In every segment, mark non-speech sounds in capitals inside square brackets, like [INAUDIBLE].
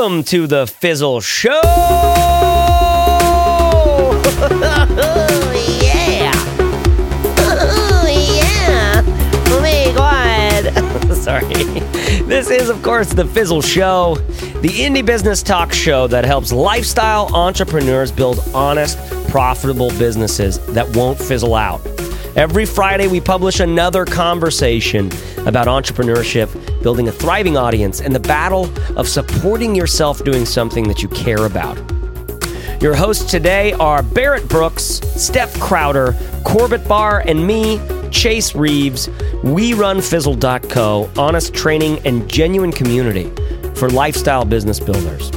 Welcome to the Fizzle Show. Oh, yeah. Oh, yeah. Oh. [LAUGHS] Sorry. This is, of course, the Fizzle Show, the indie business talk show that helps lifestyle entrepreneurs build honest, profitable businesses that won't fizzle out. Every Friday, we publish another conversation about entrepreneurship, building a thriving audience, and the battle of supporting yourself doing something that you care about. Your hosts today are Barrett Brooks, Steph Crowder, Corbett Barr, and me, Chase Reeves. We run Fizzle.co, honest training and genuine community for lifestyle business builders,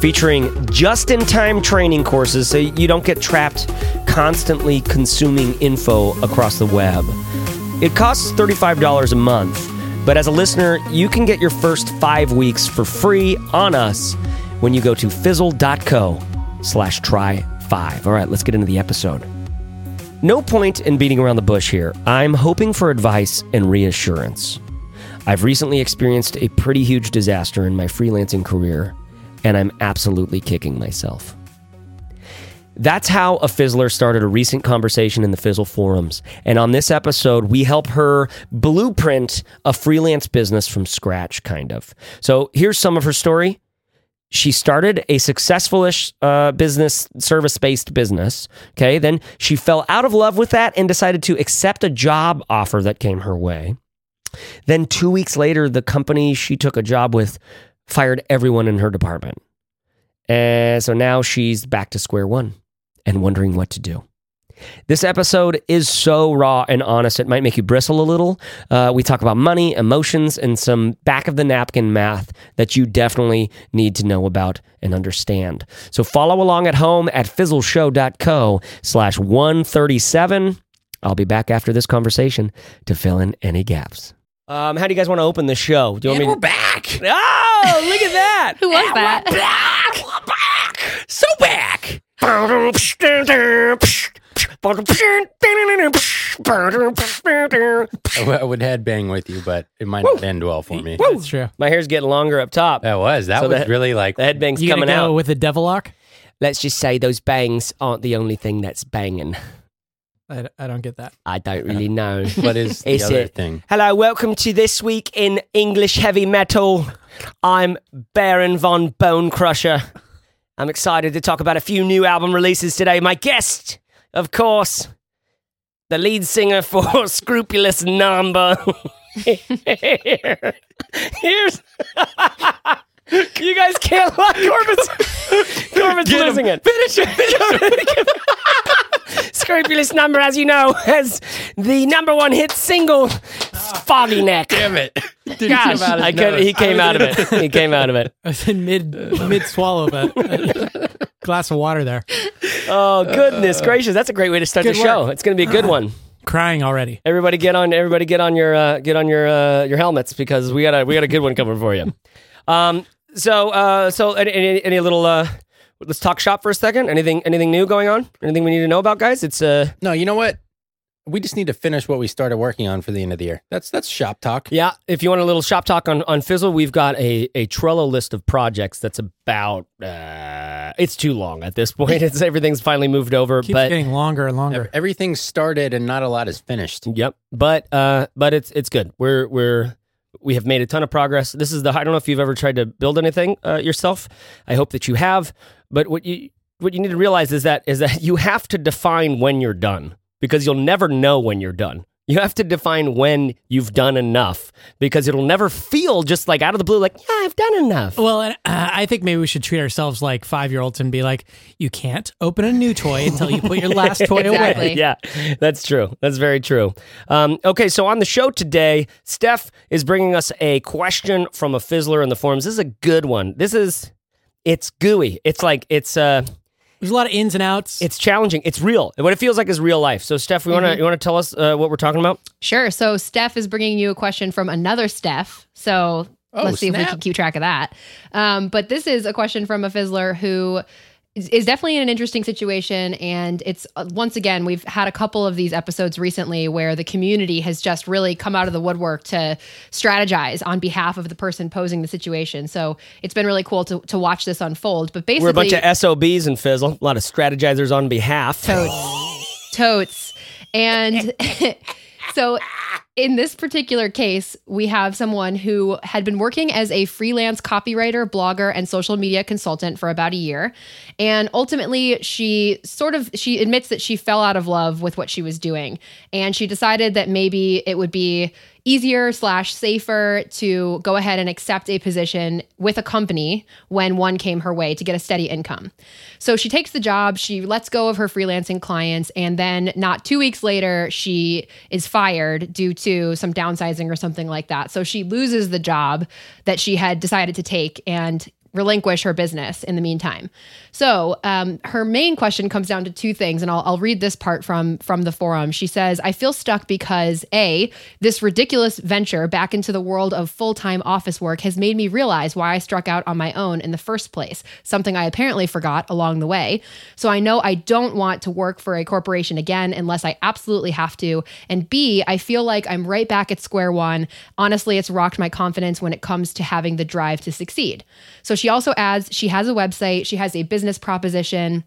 featuring just in time training courses so you don't get trapped constantly consuming info across the web. It costs $35 a month, but as a listener, you can get your first five weeks for free on us when you go to fizzle.co slash try five. All right, let's get into the episode. No point in beating around the bush here. I'm hoping for advice and reassurance. I've recently experienced a pretty huge disaster in my freelancing career, and I'm absolutely kicking myself. That's how a Fizzler started a recent conversation in the Fizzle forums. And on this episode, we help her blueprint a freelance business from scratch, kind of. So here's some of her story. She started a successful-ish uh, business, service-based business. Okay, then she fell out of love with that and decided to accept a job offer that came her way. Then two weeks later, the company she took a job with fired everyone in her department. And so now she's back to square one and wondering what to do. This episode is so raw and honest, it might make you bristle a little. Uh, we talk about money, emotions, and some back of the napkin math that you definitely need to know about and understand. So follow along at home at fizzleshow.co slash 137. I'll be back after this conversation to fill in any gaps. Um, how do you guys want to open the show? Do you And we're want me back. Oh, look at that. [LAUGHS] Who was that? Back. We're back. So back. I w- I would headbang with you, but it might not end well for me. That's true. My hair's getting longer up top. That was. That So was the- really like. The headbang's You gonna coming go out. with the devil lock? Let's just say those bangs aren't the only thing that's banging. I, I don't get that. I don't really know. [LAUGHS] what is the Is other it? thing? Hello, welcome to this week in English heavy metal. I'm Baron von Bone Crusher. I'm excited to talk about a few new album releases today. My guest, of course, the lead singer for [LAUGHS] Scrupulous Number. [LAUGHS] Here's. [LAUGHS] you guys can't lie. Corbett's, [LAUGHS] Corbett's losing it. Finish it. [LAUGHS] Scrupulous Number, as you know, has the number one hit single, Foggy Neck. Damn it! Gosh, I could, he came out of it. He [LAUGHS] came out of it. I was in mid mid swallow, but a glass of water there. Oh goodness gracious, that's a great way to start the Good show. work. It's going to be a good [CLEARS THROAT] one. Crying already. Everybody get on. Everybody get on your uh, get on your uh, your helmets because we got a we got a good one coming for you. Um. So uh. So any any, any little uh. Let's talk shop for a second. Anything anything new going on? Anything we need to know about, guys? It's uh. No, you know what? We just need to finish what we started working on for the end of the year. That's that's shop talk. Yeah, if you want a little shop talk on, on Fizzle, we've got a, a Trello list of projects that's about uh, it's too long at this point. [LAUGHS] It's everything's finally moved over, Keeps but getting longer and longer. Everything started and not a lot is finished. Yep. But uh but it's it's good. We're we're we have made a ton of progress. This is the I don't know if you've ever tried to build anything uh, yourself. I hope that you have. But what you what you need to realize is that is that [LAUGHS] you have to define when you're done because you'll never know when you're done. You have to define when you've done enough because it'll never feel just like out of the blue, like, yeah, I've done enough. Well, and, uh, I think maybe we should treat ourselves like five year olds and be like, you can't open a new toy until you put your last toy [LAUGHS] away. Yeah, that's true. That's very true. Um, okay, so on the show today, Steph is bringing us a question from a fizzler in the forums. This is a good one. This is, it's gooey. It's like it's uh, There's a lot of ins and outs. it's challenging. It's real. What it feels like is real life. So, Steph, you wanna you wanna tell us uh, what we're talking about? Sure. So Steph is bringing you a question from another Steph. So Oh, let's see if we can keep track of that. Um, but this is a question from a fizzler who is, is definitely in an interesting situation. And it's uh, once again, we've had a couple of these episodes recently where the community has just really come out of the woodwork to strategize on behalf of the person posing the situation. So it's been really cool to, to watch this unfold. But basically, We're a bunch of SOBs and Fizzle, a lot of strategizers on behalf. totes, totes. And [LAUGHS] [LAUGHS] so in this particular case, we have someone who had been working as a freelance copywriter, blogger, and social media consultant for about a year. And ultimately, she sort of she admits that she fell out of love with what she was doing. And she decided that maybe it would be easier slash safer to go ahead and accept a position with a company when one came her way to get a steady income. So she takes the job, she lets go of her freelancing clients, and then not two weeks later, she is fired due to some downsizing or something like that. So she loses the job that she had decided to take and relinquish her business in the meantime. So um, her main question comes down to two things, and I'll, I'll read this part from from the forum. She says, "I feel stuck because a this ridiculous venture back into the world of full time office work has made me realize why I struck out on my own in the first place. Something I apparently forgot along the way. So I know I don't want to work for a corporation again unless I absolutely have to. And b I feel like I'm right back at square one. Honestly, it's rocked my confidence when it comes to having the drive to succeed." So she also adds she has a website, she has a business proposition,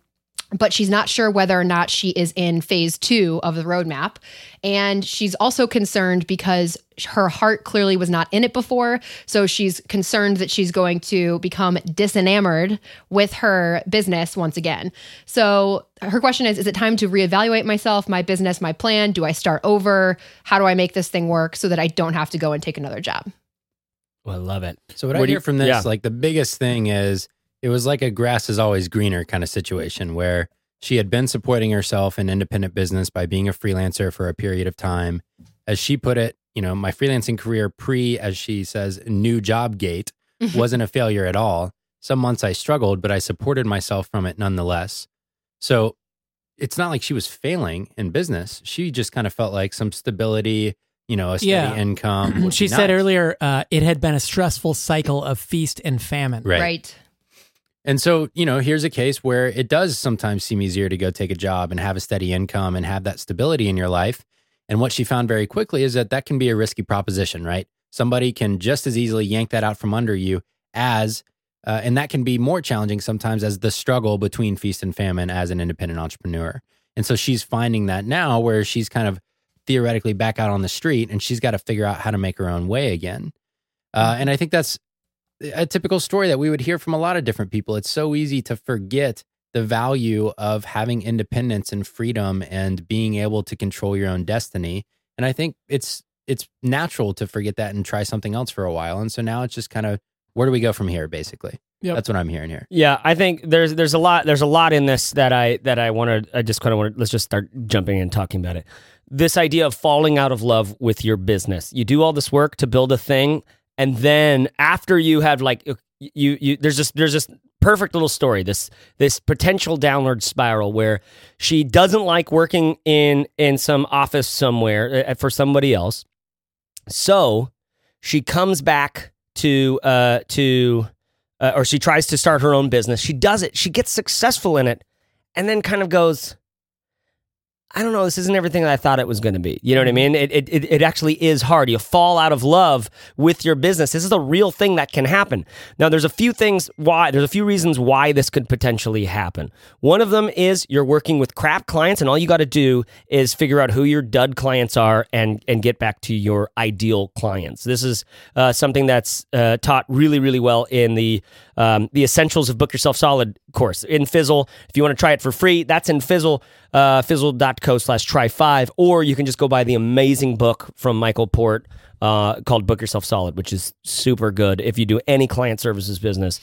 but she's not sure whether or not she is in phase two of the roadmap. And she's also concerned because her heart clearly was not in it before. So she's concerned that she's going to become disenamored with her business once again. So her question is Is it time to reevaluate myself, my business, my plan? Do I start over? How do I make this thing work so that I don't have to go and take another job? Oh, I love it. So what, What I do you- hear from this, yeah. like the biggest thing is it was like a grass is always greener kind of situation where she had been supporting herself in independent business by being a freelancer for a period of time. As she put it, you know, my freelancing career pre, as she says, new job gate mm-hmm. wasn't a failure at all. Some months I struggled, but I supported myself from it nonetheless. So it's not like she was failing in business. She just kind of felt like some stability, you know, a steady Yeah. income. [CLEARS THROAT] She said nice. earlier uh, it had been a stressful cycle of feast and famine. Right. right. And so, you know, here's a case where it does sometimes seem easier to go take a job and have a steady income and have that stability in your life. And what she found very quickly is that that can be a risky proposition, right? Somebody can just as easily yank that out from under you as, uh, and that can be more challenging sometimes as the struggle between feast and famine as an independent entrepreneur. And so she's finding that now where she's kind of theoretically back out on the street and she's got to figure out how to make her own way again. Uh, and I think that's a typical story that we would hear from a lot of different people. It's so easy to forget the value of having independence and freedom and being able to control your own destiny. And I think it's it's natural to forget that and try something else for a while. And so now it's just kind of where do we go from here basically? Yep. That's what I'm hearing here. Yeah, I think there's there's a lot there's a lot in this that I that I want to I just kind of want to let's just start jumping in and talking about it. This idea of falling out of love with your business. You do all this work to build a thing and then after you have like you you there's this there's this perfect little story this this potential downward spiral where she doesn't like working in in some office somewhere uh, for somebody else. So, she comes back to uh to uh, or she tries to start her own business. She does it. She gets successful in it, and then kind of goes, "I don't know. This isn't everything that I thought it was going to be." You know what I mean? It, it it it actually is hard. You fall out of love with your business. This is a real thing that can happen. Now, there's a few things why. There's a few reasons why this could potentially happen. One of them is you're working with crap clients, and all you got to do is figure out who your dud clients are and and get back to your ideal clients. This is uh, something that's uh, taught really really well in the um, the essentials of book yourself solid course in Fizzle. If you want to try it for free, that's in Fizzle, uh, fizzle.co slash try five, or you can just go buy the amazing book from Michael Port uh, called Book Yourself Solid, which is super good. If you do any client services business,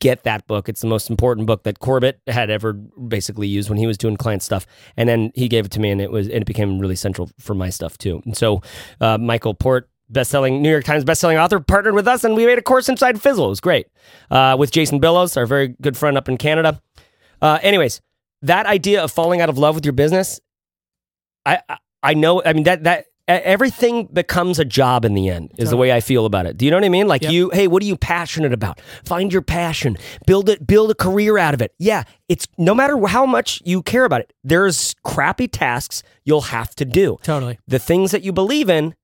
get that book. It's the most important book that Corbett had ever basically used when he was doing client stuff. And then he gave it to me, and it was and it became really central for my stuff too. And so, uh, Michael Port, best-selling New York Times best-selling author, partnered with us, and we made a course inside Fizzle. It was great uh, with Jason Billows, our very good friend up in Canada. Uh, anyways, that idea of falling out of love with your business, I I, I know. I mean that that everything becomes a job in the end is the way I feel about it. Do you know what I mean? Like Yep. you, hey, what are you passionate about? Find your passion, build it, build a career out of it. Yeah, it's no matter how much you care about it. There's crappy tasks you'll have to do. Totally. The things that you believe in,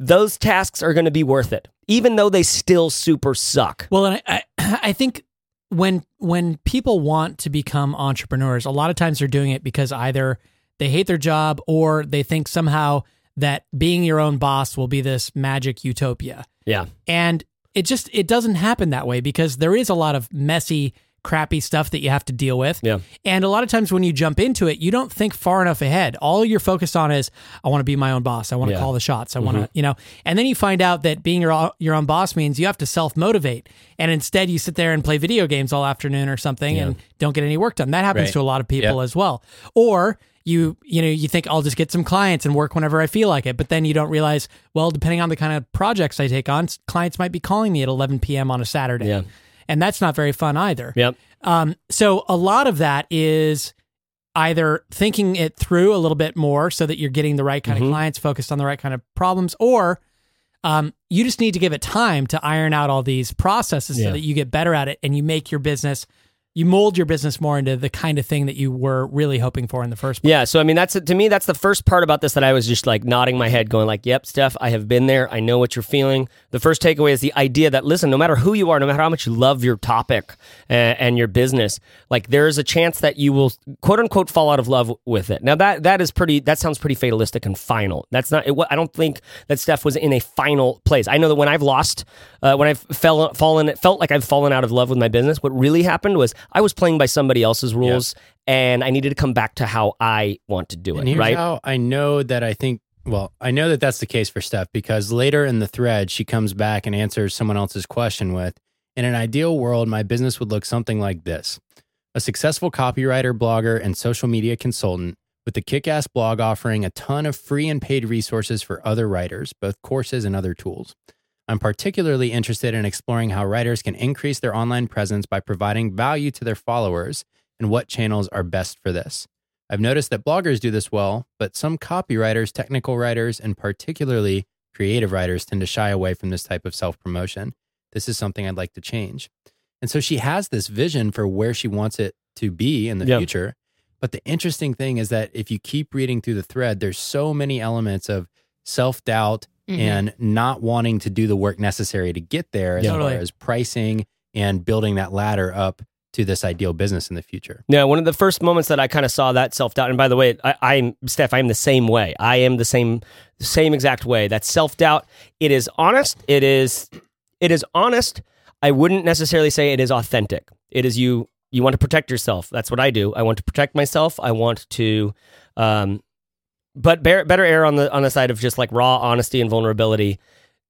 those tasks are going to be worth it, even though they still super suck. Well, and I, I, I think when when people want to become entrepreneurs, a lot of times they're doing it because either they hate their job or they think somehow that being your own boss will be this magic utopia. Yeah, And it just it doesn't happen that way because there is a lot of messy crappy stuff that you have to deal with. Yeah. And a lot of times when you jump into it, you don't think far enough ahead. All you're focused on is I want to be my own boss. I want to Yeah. Mm-hmm. call the shots. I want to, you know. And then you find out that being your your own boss means you have to self-motivate. And instead you sit there and play video games all afternoon or something and don't get any work done. That happens Right. to a lot of people Yep. as well. Or you you know you think I'll just get some clients and work whenever I feel like it, but then you don't realize well depending on the kind of projects I take on, clients might be calling me at 11 p.m. on a Saturday, Yeah. And that's not very fun either. yep, Um, so a lot of that is either thinking it through a little bit more so that you're getting the right kind Mhm. of clients focused on the right kind of problems, or um, you just need to give it time to iron out all these processes Yeah. so that you get better at it and you make your business, you mold your business more into the kind of thing that you were really hoping for in the first place. Yeah, so I mean that's to me that's the first part about this that I was just like nodding my head going like, "Yep, Steph, I have been there. I know what you're feeling." The first takeaway is the idea that listen, no matter who you are, no matter how much you love your topic and, and your business, like there is a chance that you will quote unquote fall out of love with it. Now that that is pretty that sounds pretty fatalistic and final. That's not it, I don't think that Steph was in a final place. I know that when I've lost uh, when I've fell fallen it felt like I've fallen out of love with my business, what really happened was I was playing by somebody else's rules and I needed to come back to how I want to do And it, right? how I know that I think, well, I know that that's the case for Steph because later in the thread, she comes back and answers someone else's question with In an ideal world, my business would look something like this a successful copywriter, blogger, and social media consultant with a kick ass blog offering a ton of free and paid resources for other writers, both courses and other tools. I'm particularly interested in exploring how writers can increase their online presence by providing value to their followers and what channels are best for this. I've noticed that bloggers do this well, but some copywriters, technical writers, and particularly creative writers tend to shy away from this type of self promotion. This is something I'd like to change. And so she has this vision for where she wants it to be in the Yeah. future. But the interesting thing is that if you keep reading through the thread, there's so many elements of self doubt Mhm. and not wanting to do the work necessary to get there as Yeah. far as pricing and building that ladder up to this ideal business in the future. Yeah, one of the first moments that I kind of saw that self doubt, and by the way, I, I'm Steph. I'm the same way. I am the same, same exact way. That self doubt. It is honest. It is, it is honest. I wouldn't necessarily say it is authentic. It is you. You want to protect yourself. That's what I do. I want to protect myself. I want to, um, but bear, better err on the on the side of just like raw honesty and vulnerability.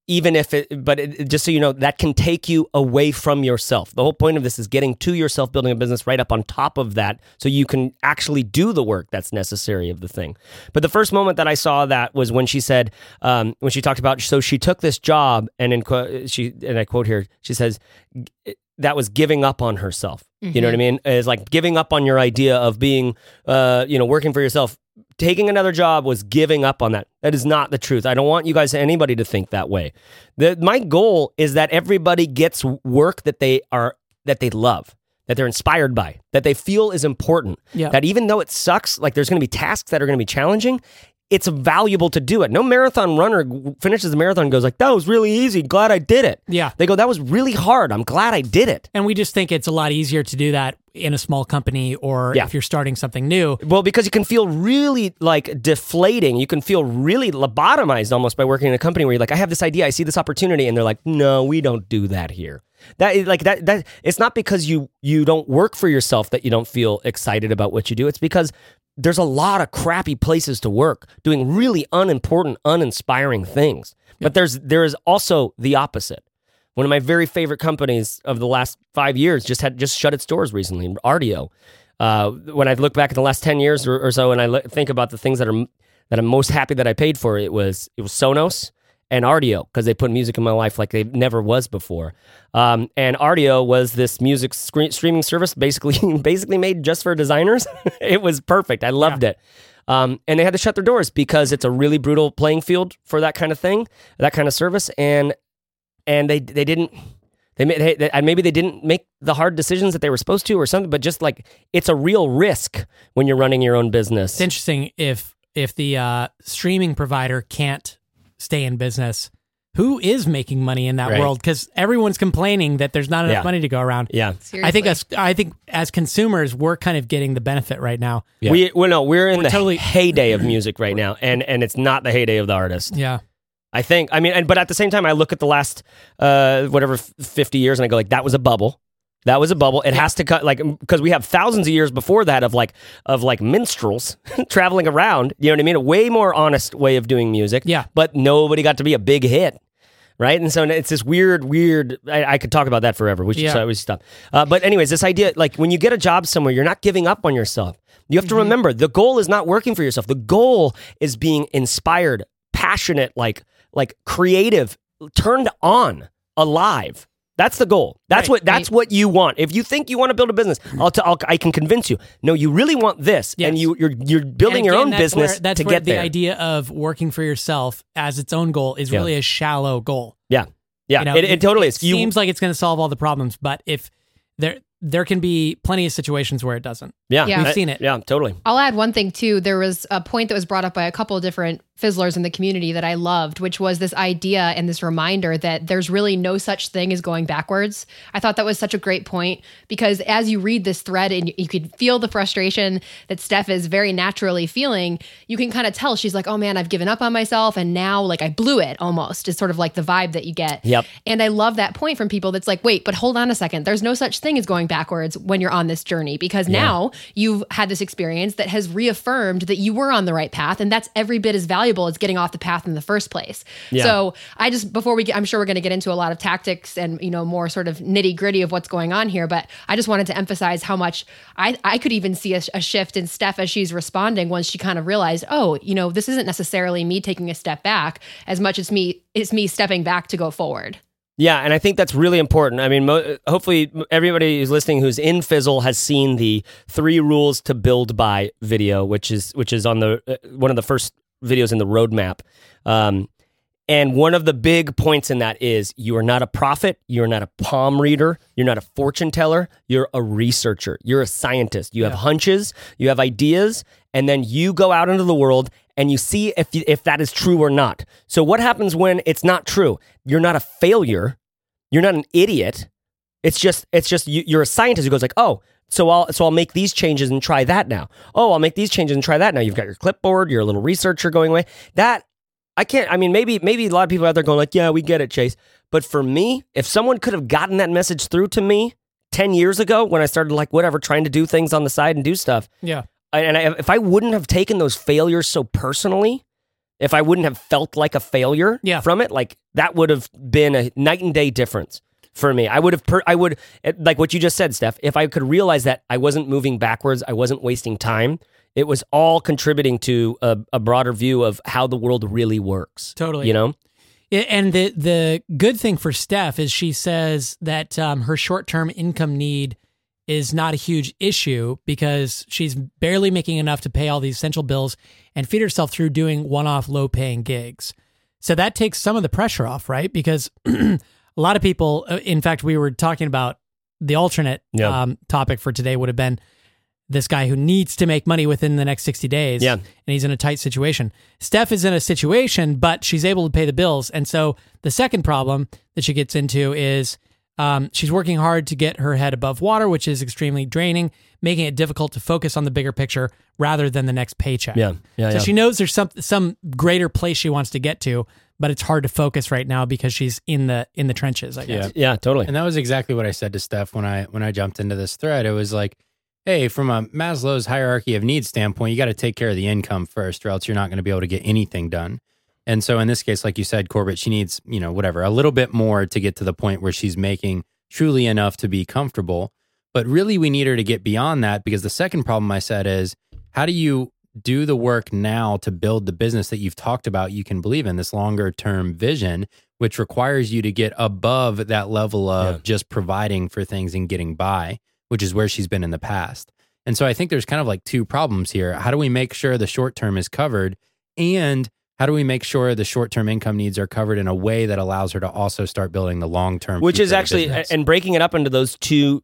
Even if it, but it, just so you know, that can take you away from yourself. The whole point of this is getting to yourself, building a business right up on top of that, so you can actually do the work that's necessary of the thing. But the first moment that I saw that was when she said, um, when she talked about, so she took this job, and in quote, she and I quote here, she says, that was giving up on herself. You know what I mean? Is like giving up on your idea of being, uh, you know, working for yourself. Taking another job was giving up on that. That is not the truth. I don't want you guys, anybody, to think that way. The, my goal is that everybody gets work that they are that they love, that they're inspired by, that they feel is important. Yeah. That even though it sucks, like there's going to be tasks that are going to be challenging. It's valuable to do it. No marathon runner finishes the marathon and goes like, "That was really easy. Glad I did it." Yeah. They go, "That was really hard. I'm glad I did it." And we just think it's a lot easier to do that in a small company or Yeah. if you're starting something new. Well, because you can feel really like deflating. You can feel really lobotomized almost by working in a company where you're like, I have this idea, I see this opportunity, and they're like, No, we don't do that here. That is like that. That it's not because you you don't work for yourself that you don't feel excited about what you do. It's because there's a lot of crappy places to work doing really unimportant, uninspiring things. But there's there is also the opposite. One of my very favorite companies of the last five years just had just shut its doors recently. Rdio. Uh, when I look back at the last ten years or, or so, and I think about the things that are that I'm most happy that I paid for, it was it was Sonos and Rdio because they put music in my life like they never was before. Um, and Rdio was this music scre- streaming service, basically [LAUGHS] basically made just for designers. [LAUGHS] it was perfect. I loved it. Um, and they had to shut their doors because it's a really brutal playing field for that kind of thing, that kind of service. And and they they didn't they, they, they and maybe they didn't make the hard decisions that they were supposed to or something. But just like it's a real risk when you're running your own business. It's interesting if if the uh, streaming provider can't stay in business, who is making money in that Right. world? Because everyone's complaining that there's not enough Yeah. money to go around. Yeah. I think Seriously. as I think as consumers, we're kind of getting the benefit right now. Yeah. We well no, we're in the totally- heyday of music right now, and and it's not the heyday of the artist. Yeah, I think. I mean, and but at the same time, I look at the last uh whatever f- fifty years, and I go like, that was a bubble. That was a bubble. It has to cut like because we have thousands of years before that of like of like minstrels [LAUGHS] traveling around. You know what I mean? A way more honest way of doing music. Yeah. but nobody got to be a big hit. Right, and so it's this weird, weird. I, I could talk about that forever. We should, Yeah. so we should stop. Uh, but anyways, this idea, like when you get a job somewhere, you're not giving up on yourself. You have to remember the goal is not working for yourself. The goal is being inspired, passionate, like like creative, turned on, alive. That's the goal. That's Right, what that's what you want. If you think you want to build a business, I'll, t- I'll I can convince you. No, you really want this, and you you're you're building And your own that's business where, that's to where get the there. idea of working for yourself as its own goal is Yeah. really a shallow goal. yeah, yeah, You know, it, it totally It is. You- seems like it's going to solve all the problems, but if there there can be plenty of situations where it doesn't. Yeah, Yeah. We've seen it. Yeah, totally. I'll add one thing too. There was a point that was brought up by a couple of different fizzlers in the community that I loved, which was this idea and this reminder that there's really no such thing as going backwards. I thought that was such a great point because as you read this thread and you could feel the frustration that Steph is very naturally feeling, you can kind of tell she's like, oh man, I've given up on myself and now like I blew it almost is sort of like the vibe that you get. Yep. And I love that point from people that's like, wait, but hold on a second. There's no such thing as going backwards when you're on this journey because now you've had this experience that has reaffirmed that you were on the right path. And that's every bit as valuable as getting off the path in the first place. Yeah. So I just, before we get, I'm sure we're going to get into a lot of tactics and, you know, more sort of nitty gritty of what's going on here. But I just wanted to emphasize how much I, I could even see a, a shift in Steph as she's responding once she kind of realized, oh, you know, this isn't necessarily me taking a step back as much as me, it's me stepping back to go forward. Yeah, and I think that's really important. I mean, mo- hopefully, everybody who's listening who's in Fizzle has seen the three rules to build by video, which is which is on the uh, one of the first videos in the roadmap. Um, and one of the big points in that is you are not a prophet, you're not a palm reader, you're not a fortune teller, you're a researcher, you're a scientist. You have hunches, you have ideas, and then you go out into the world and you see if you, if that is true or not. So what happens when it's not true? You're not a failure, you're not an idiot. It's just it's just you, you're a scientist who goes like, "Oh, so I'll so I'll make these changes and try that now. Oh, I'll make these changes and try that now. You've got your clipboard, you're a little researcher going away. That I can't. I mean, maybe maybe a lot of people out there going like, "Yeah, we get it, Chase." But for me, if someone could have gotten that message through to me ten years ago when I started like whatever trying to do things on the side and do stuff, Yeah. And I, if I wouldn't have taken those failures so personally, if I wouldn't have felt like a failure Yeah. from it, like that would have been a night and day difference for me. I would have, per, I would, like what you just said, Steph, if I could realize that I wasn't moving backwards, I wasn't wasting time, it was all contributing to a, a broader view of how the world really works. Totally. You know? And the the good thing for Steph is she says that um, her short term income need is not a huge issue because she's barely making enough to pay all these essential bills and feed herself through doing one off low paying gigs. So that takes some of the pressure off, right? Because [CLEARS THROAT] a lot of people, uh, in fact, we were talking about the alternate um, topic for today would have been this guy who needs to make money within the next 60 days Yeah. and he's in a tight situation. Steph is in a situation, but she's able to pay the bills. And so the second problem that she gets into is um, she's working hard to get her head above water, which is extremely draining, making it difficult to focus on the bigger picture rather than the next paycheck. Yeah. Yeah. So yeah. she knows there's some some greater place she wants to get to, but it's hard to focus right now because she's in the in the trenches. I guess. Yeah. yeah, totally. And that was exactly what I said to Steph when I when I jumped into this thread. It was like, hey, from a Maslow's hierarchy of needs standpoint, you got to take care of the income first, or else you're not going to be able to get anything done. And so in this case, like you said, Corbett, she needs, you know, whatever, a little bit more to get to the point where she's making truly enough to be comfortable. But really we need her to get beyond that because the second problem I said is how do you do the work now to build the business that you've talked about you can believe in this longer term vision which requires you to get above that level of Yeah. just providing for things and getting by which is where she's been in the past And so I think there's kind of like two problems here. How do we make sure the short term is covered? And how do we make sure the short term income needs are covered in a way that allows her to also start building the long term? which is actually and breaking it up into those two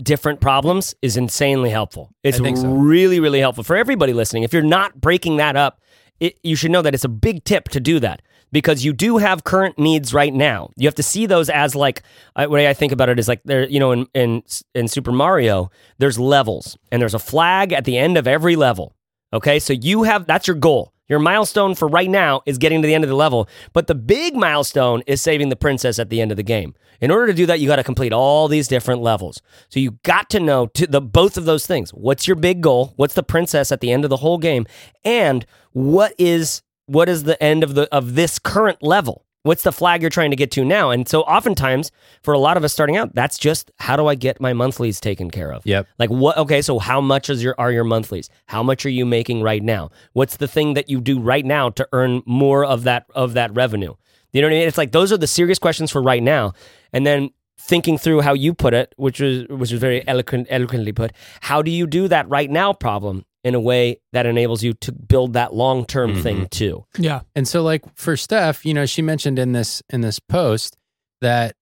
different problems is insanely helpful. It's so. really really helpful for everybody listening. If you're not breaking that up it, you should know that it's a big tip to do that because you do have current needs right now. You have to see those as like I, the way i think about it is like there you know in, in in super mario there's levels and there's a flag at the end of every level. Okay? So you have that's your goal your milestone for right now is getting to the end of the level, but the big milestone is saving the princess at the end of the game. In order to do that, you got to complete all these different levels. So you got to know to the both of those things. What's your big goal? What's the princess at the end of the whole game? And what is what is the end of the of this current level? What's the flag you're trying to get to now? And so oftentimes for a lot of us starting out, that's just how do I get my monthlies taken care of? Yep. Like what? Okay, so how much is your are your monthlies? How much are you making right now? What's the thing that you do right now to earn more of that of that revenue? You know what I mean? It's like those are the serious questions for right now, and then thinking through how you put it, which was which was very eloquent, eloquently put. How do you do that right now problem in a way that enables you to build that long term thing too? Yeah. And so like for Steph, you know, she mentioned in this in this post that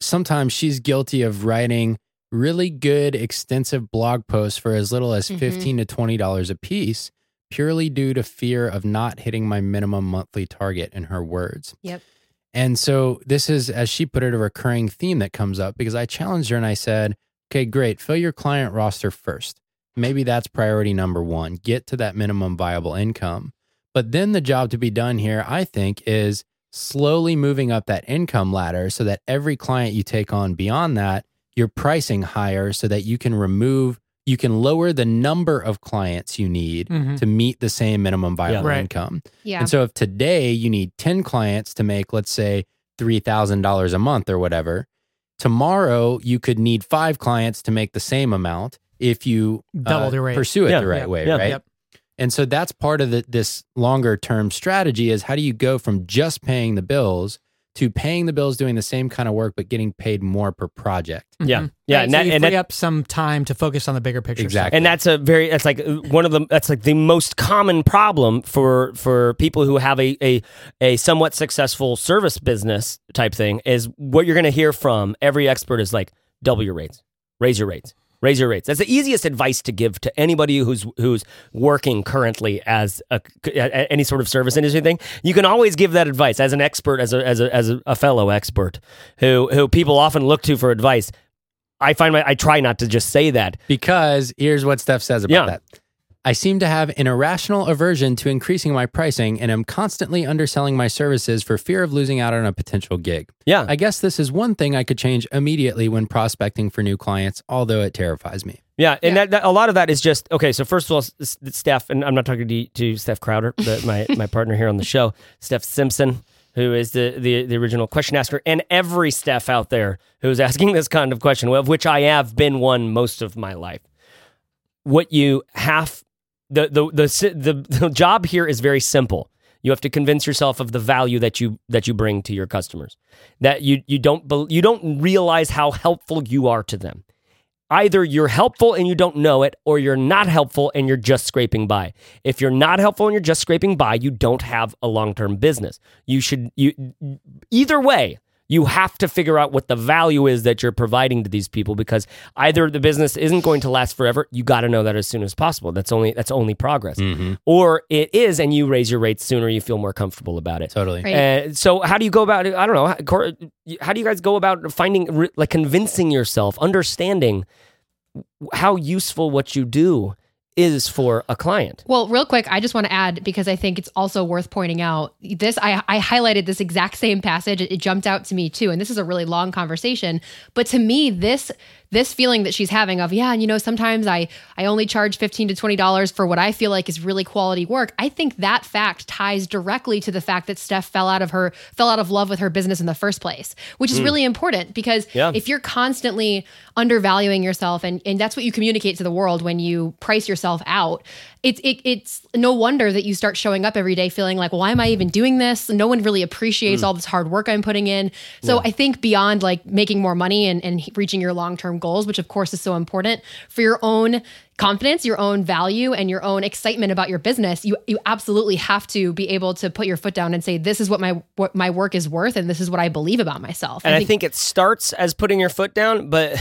sometimes she's guilty of writing really good extensive blog posts for as little as Mhm. 15 to 20 dollars a piece purely due to fear of not hitting my minimum monthly target in her words. Yep. And so this is as she put it a recurring theme that comes up because I challenged her and I said, "Okay, great. Fill your client roster first. Maybe that's priority number 1. Get to that minimum viable income." But then the job to be done here, I think, is slowly moving up that income ladder so that every client you take on beyond that, you're pricing higher so that you can remove, you can lower the number of clients you need Mhm. to meet the same minimum viable Right. income. Yeah. And so if today you need 10 clients to make, let's say, $3,000 a month or whatever, tomorrow you could need five clients to make the same amount if you uh, Double the rate. pursue it Yeah. the right Yep. way, Yeah. right? Yep. And so that's part of the, this longer term strategy is how do you go from just paying the bills to paying the bills doing the same kind of work but getting paid more per project. Yeah, Mhm. yeah, Right, and so that, you and free that, up some time to focus on the bigger picture. stuff. Exactly. and that's a very that's like uh, one of the that's like the most common problem for for people who have a a, a somewhat successful service business type thing is what you're going to hear from every expert is like double your rates raise your rates raise your rates that's the easiest advice to give to anybody who's who's working currently as a, a- any sort of service industry thing you can always give that advice as an expert as a as a, as a, fellow expert who who people often look to for advice I find my I try not to just say that Because here's what Steph says about Yeah. that. I seem to have an irrational aversion to increasing my pricing and am constantly underselling my services for fear of losing out on a potential gig. yeah I guess this is one thing I could change immediately when prospecting for new clients, although it terrifies me. Yeah, and Yeah. That, that- a lot of that is just okay. So first of all, S- S- Steph, and I'm not talking to, to Steph Crowder, but my [LAUGHS] my partner here on the show, Steph Simpson, who is the, the the original question asker, and every Steph out there who's asking this kind of question, of which I have been one most of my life. What you have the the the [LAUGHS] the, job here is very simple. You have to convince yourself of the value that you that you bring to your customers. That you you don't you don't realize how helpful you are to them either you're helpful and you don't know it or you're not helpful and you're just scraping by if you're not helpful and you're just scraping by you don't have a long-term business you should you either way you have to figure out what the value is that you're providing to these people because either the business isn't going to last forever you got to know that as soon as possible that's only that's only progress mm-hmm. or it is and you raise your rates sooner you feel more comfortable about it Totally. Right. so how do you go about it? I don't know. How, do you guys go about finding, like, convincing yourself, understanding how useful what you do is for a client? Well, real quick, I just want to add because I think it's also worth pointing out this. I, I highlighted this exact same passage. It, it jumped out to me too, and this is a really long conversation. But to me, this this feeling that she's having of yeah, and you know, sometimes I I only charge fifteen to twenty dollars for what I feel like is really quality work. I think that fact ties directly to the fact that Steph fell out of her fell out of love with her business in the first place, which is mm. really important because Yeah. if you're constantly undervaluing yourself and, and that's what you communicate to the world when you price yourself out it's it, it's no wonder that you start showing up every day feeling like why am i even doing this? No one really appreciates mm. all this hard work i'm putting in. So i think beyond like making more money and, and reaching your long-term goals which of course is so important for your own confidence, your own value, and your own excitement about your business, you you absolutely have to be able to put your foot down and say, "This is what my what my work is worth, and this is what I believe about myself." and I think it starts as putting your foot down, but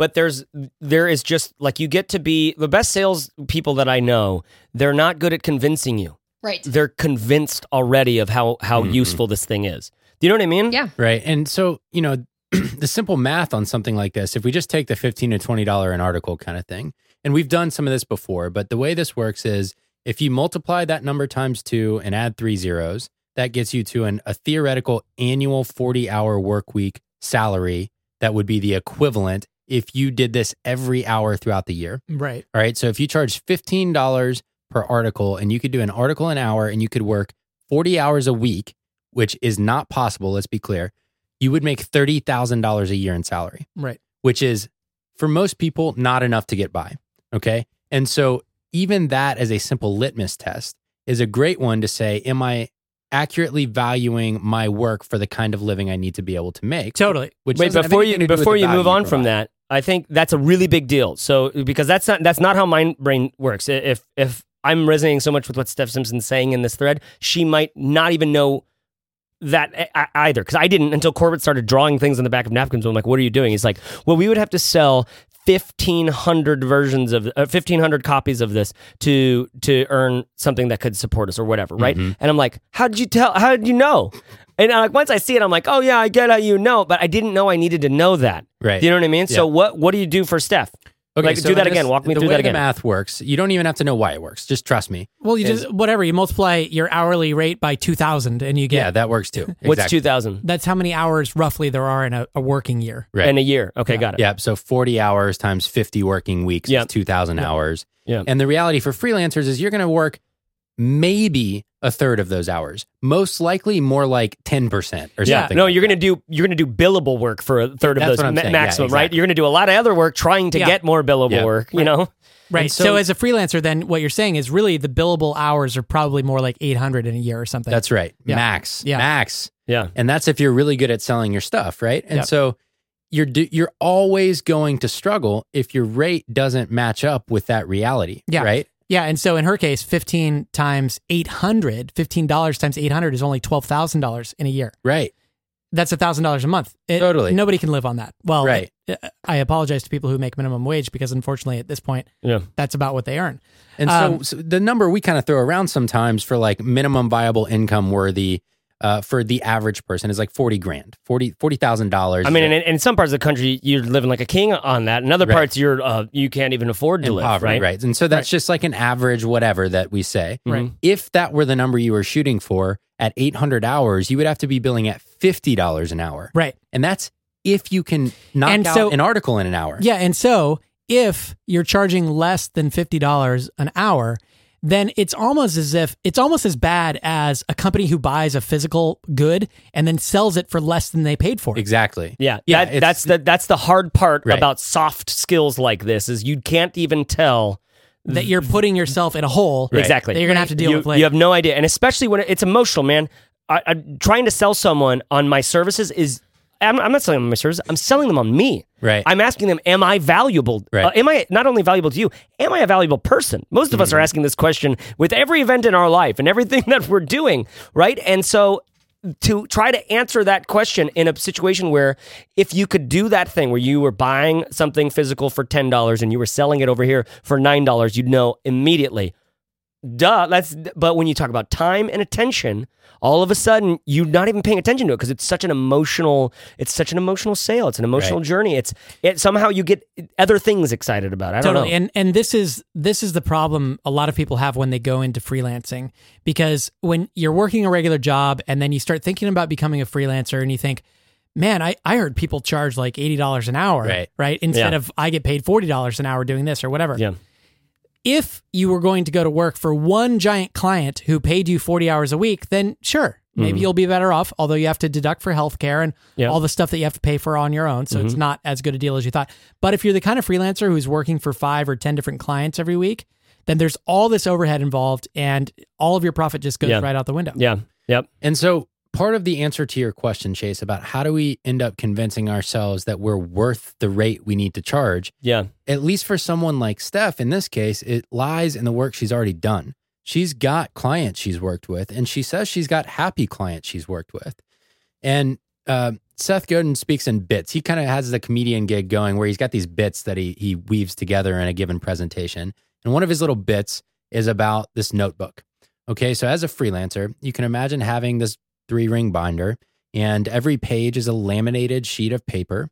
but there's there is just like you get to be the best sales people that I know. They're not good at convincing you. right, They're convinced already of how how mm-hmm. useful this thing is. Do you know what I mean? yeah, Right. And so, you know, [CLEARS THROAT] the simple math on something like this, if we just take the 15 to $20 an article kind of thing, and we've done some of this before, but the way this works is if you multiply that number times two and add three zeros, that gets you to an, a theoretical annual 40 hour work week salary that would be the equivalent if you did this every hour throughout the year. Right. All right. So if you charge $15 per article and you could do an article an hour and you could work 40 hours a week, which is not possible, let's be clear, you would make $30,000 a year in salary, Right. which is for most people not enough to get by. Okay. And so even that as a simple litmus test is a great one to say, am I accurately valuing my work for the kind of living I need to be able to make? Totally. Which Wait, before you anything to do with before you move value on from that, I think that's a really big deal. So because that's not that's not how my brain works. If if I'm resonating so much with what Steph Simpson's saying in this thread, she might not even know that either. Because I didn't until Corbett started drawing things on the back of napkins. I'm like, what are you doing? He's like, well, we would have to sell. 1500 versions of uh, 1500 copies of this to to earn something that could support us or whatever right Mhm. and i'm like how did you tell how did you know and uh, like once i see it i'm like oh yeah i get it. you know but i didn't know i needed to know that Right. do you know what I mean? So what what do you do for Steph? Okay, Like, so do that in again. Walk me the through way that again. The math works. You don't even have to know why it works. Just trust me. Well, you Is- just whatever you multiply your hourly rate by two thousand, and you get Yeah, that works too. What's two thousand that's how many hours roughly there are in a, a working year. Right. in a year? Okay, got it. Yeah. So 40 hours times 50 working weeks Yeah. is 2,000 hours. Yeah. And the reality for freelancers is you're going to work maybe a third of those hours. Most likely more like 10% or Yeah, something. no, like you're gonna do you're gonna do billable work for a third of That's those what ma- saying. Yeah, maximum, right? You're gonna do a lot of other work trying to Yeah. get more billable Yeah. work. You know, Right. so- So, as a freelancer, then what you're saying is really the billable hours are probably more like 800 in a year or something. That's right. Yeah. Max. Yeah. Max. yeah, And that's if you're really good at selling your stuff, right? And Yep. so you're do, you're always going to struggle if your rate doesn't match up with that reality, Yeah. right? Yeah. And so in her case, 15 times 800, $15 times 800 is only $12,000 in a year. Right. That's $1,000 a month. It- Totally. Nobody can live on that. Well, Right. I, I apologize to people who make minimum wage because unfortunately at this point, yeah. that's about what they earn. And so, Um, so the number we kind of throw around sometimes for like minimum viable income worthy uh, for the average person is like 40 grand, 40 $40,000. I mean, in, in some parts of the country, you're living like a king on that. In other Right. parts, you're uh, you can't even afford to in live, poverty, right? And so that's just like an average whatever that we say. Right. If that were the number you were shooting for at 800 hours, you would have to be billing at $50 an hour. Right. And that's if you can knock And out so- an article in an hour. Yeah. And so if you're charging less than $50 an hour, then it's almost as if it's almost as bad as a company who buys a physical good and then sells it for less than they paid for it. Exactly. Yeah, Yeah, that, that's the that's the hard part Right. about soft skills like this is you can't even tell That you're putting yourself in a hole exactly that you're going to have to deal you, with later. You have no idea, and especially when it's emotional, man. I, I, trying to sell someone on my services is. I'm, I'm not selling them on my services. I'm selling them on me. Right. I'm asking them, am I valuable? Right. Uh, am I not only valuable to you? Am I a valuable person? Most of us are Mm-hmm. asking this question with every event in our life and everything [LAUGHS] that we're doing, right? And so to try to answer that question in a situation where if you could do that thing where you were buying something physical for $10 and you were selling it over here for $9, you'd know immediately. Duh, that's but when you talk about time and attention, all of a sudden you're not even paying attention to it because it's such an emotional it's such an emotional sale. It's an emotional Right. journey. It's it somehow you get other things excited about. it. I don't totally know. and and this is this is the problem a lot of people have when they go into freelancing because when you're working a regular job and then you start thinking about becoming a freelancer and you think man i, I heard people charge like $80 an hour Right. right instead Yeah. of i get paid $40 an hour doing this or whatever yeah. If you were going to go to work for one giant client who paid you 40 hours a week, then sure, maybe mm-hmm. you'll be better off, although you have to deduct for healthcare and Yeah. all the stuff that you have to pay for on your own. So it's mm-hmm. not as good a deal as you thought. But if you're the kind of freelancer who's working for five or 10 different clients every week, then there's all this overhead involved and all of your profit just goes Yeah. right out the window. Yeah. Yep. And so part of the answer to your question, Chase, about how do we end up convincing ourselves that we're worth the rate we need to charge, Yeah. at least for someone like Steph, in this case, it lies in the work she's already done. She's got clients she's worked with, and she says she's got happy clients she's worked with. And uh, Seth Godin speaks in bits. He kind of has the comedian gig going where he's got these bits that he he weaves together in a given presentation. And one of his little bits is about this notebook. Okay, so as a freelancer, you can imagine having this three ring binder, and every page is a laminated sheet of paper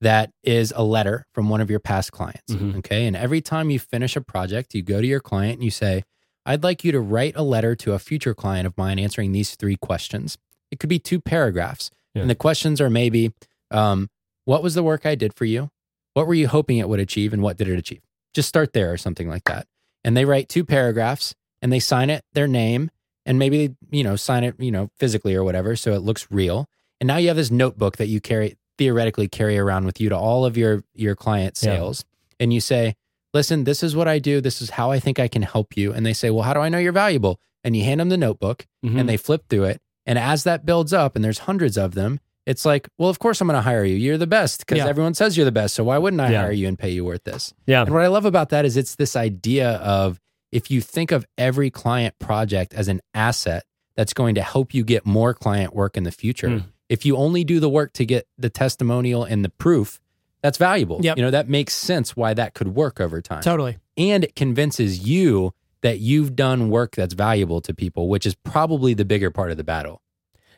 that is a letter from one of your past clients. Mhm. Okay, and every time you finish a project, you go to your client and you say, I'd like you to write a letter to a future client of mine answering these three questions. It could be two paragraphs. Yeah. And the questions are maybe, um, what was the work I did for you? What were you hoping it would achieve? And what did it achieve? Just start there or something like that. And they write two paragraphs and they sign it their name and maybe, you know, sign it, you know, physically or whatever. So it looks real. And now you have this notebook that you carry, theoretically carry around with you to all of your, your client Yeah. sales. And you say, listen, this is what I do. This is how I think I can help you. And they say, well, how do I know you're valuable? And you hand them the notebook Mhm. and they flip through it. And as that builds up, and there's hundreds of them, it's like, well, of course I'm going to hire you. You're the best because Yeah. everyone says you're the best. So why wouldn't I Yeah. hire you and pay you worth this? yeah. And what I love about that is it's this idea of if you think of every client project as an asset that's going to help you get more client work in the future. Hmm. If you only do the work to get the testimonial and the proof, that's valuable. Yep. You know, that makes sense why that could work over time Totally. and it convinces you that you've done work that's valuable to people, which is probably the bigger part of the battle.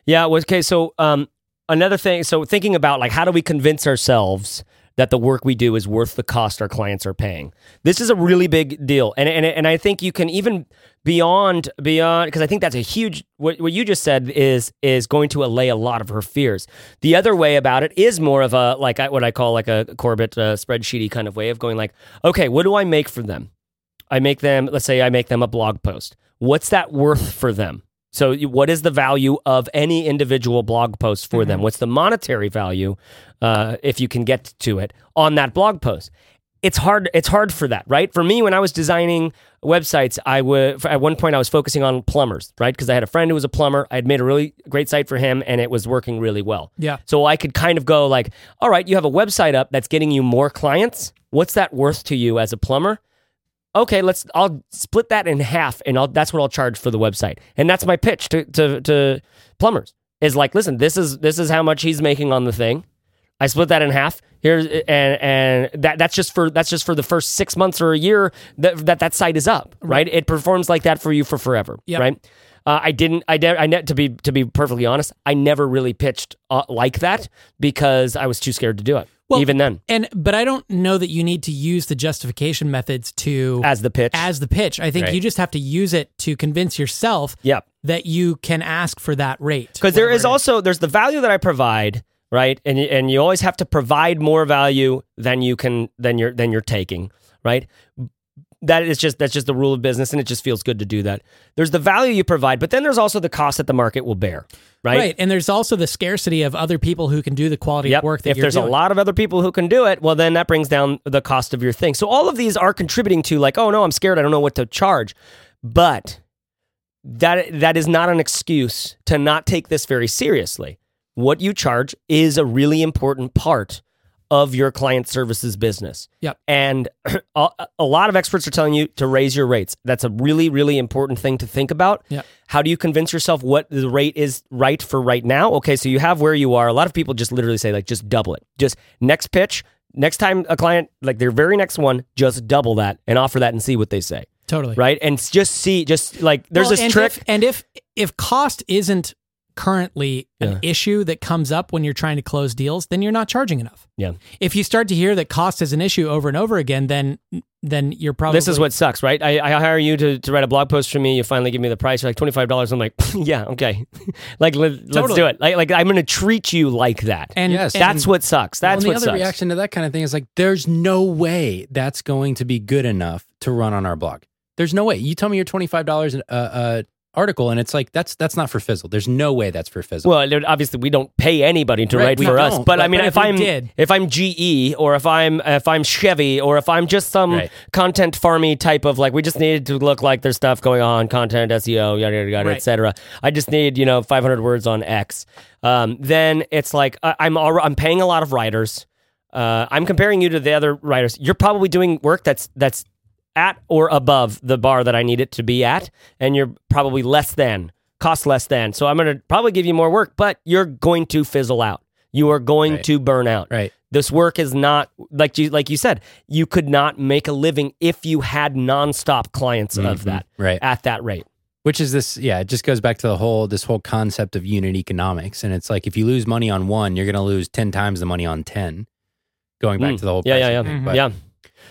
Yeah. well, Okay. So, um, another thing. So, thinking about like how do we convince ourselves that the work we do is worth the cost our clients are paying? This is a really big deal, and and and I think you can even beyond beyond because I think that's a huge. What what you just said is is going to allay a lot of her fears. The other way about it is more of a like what I call like a Corbett uh, spreadsheety kind of way of going like, okay, what do I make for them? I make them, let's say I make them a blog post. What's that worth for them? So, what is the value of any individual blog post for them? What's the monetary value, uh, if you can get to it, on that blog post? It's hard. It's hard for that, right? For me, when I was designing websites, I would at one point I was focusing on plumbers, right? Because I had a friend who was a plumber. I had made a really great site for him, and it was working really well. Yeah. So I could kind of go like, all right, you have a website up that's getting you more clients. What's that worth to you as a plumber? Okay, let's. I'll split that in half, and I'll, that's what I'll charge for the website. And that's my pitch to, to to plumbers is like, listen, this is this is how much he's making on the thing. I split that in half. here, and and that that's just for that's just for the first six months or a year that that, that site is up, right? It performs like that for you for forever, Yep. right? Uh, I didn't. I, de- I ne- to be to be perfectly honest, I never really pitched uh, like that because I was too scared to do it. Well, even then, And but I don't know that you need to use the justification methods to as the pitch, as the pitch. I think Right. you just have to use it to convince yourself yeah, that you can ask for that rate. because there is also there's the value that I provide, right? And and you always have to provide more value than you can than you're than you're taking, right? That is just that's just the rule of business, and it just feels good to do that. There's the value you provide, but then there's also the cost that the market will bear, right? Right. And there's also the scarcity of other people who can do the quality Yep. of work that if there's doing. a lot of other people who can do it, well, then that brings down the cost of your thing. So all of these are contributing to like, oh no, I'm scared. I don't know what to charge. But that that is not an excuse to not take this very seriously. What you charge is a really important part of your client services business. Yep. And [CLEARS THROAT] a, a lot of experts are telling you to raise your rates. That's a really, really important thing to think about. Yep. How do you convince yourself what the rate is right for right now? Okay, so you have where you are. A lot of people just literally say, like, just double it. Just next pitch, next time a client, like their very next one, just double that and offer that and see what they say. totally. Right. And just see, just like there's Well, this and trick. If, and if if cost isn't currently an Yeah. issue that comes up when you're trying to close deals, then you're not charging enough. yeah. If you start to hear that cost is an issue over and over again, then then you're probably This is what sucks, right? I, I hire you to, to write a blog post for me. You finally give me the price. You're like twenty five dollars. I'm like, [LAUGHS] yeah, okay, [LAUGHS] like let, us Totally. do it. Like like I'm going to treat you like that. and Yes. and- that's what sucks. That's well, what the other sucks. reaction to that kind of thing is like, there's no way that's going to be good enough to run on our blog. There's no way. You tell me you're twenty five dollars uh, uh, article, and it's like that's that's not for Fizzle. There's no way that's for Fizzle. Well, obviously we don't pay anybody to Right, write for us, don't, but I mean, but if if I'm did- if I'm GE or if I'm if I'm Chevy or if I'm just some Right. content farmy type of like we just needed to look like there's stuff going on, content SEO, yada yada yada, Right. etc. I just need you know 500 words on X. Um, then it's like I, I'm alre I'm paying a lot of writers. Uh, I'm comparing you to the other writers. You're probably doing work that's that's at or above the bar that I need it to be at, and you're probably less than, cost less than. So I'm going to probably give you more work, but you're going to fizzle out. You are going Right. to burn out. right. This work is not like you like you said. You could not make a living if you had nonstop clients of Mhm. that Right. at that rate. Which is this? Yeah, it just goes back to the whole this whole concept of unit economics, and it's like if you lose money on one, you're going to lose ten times the money on ten. Going back Mm. to the whole Yeah, yeah, yeah, thing, Mhm. but- yeah.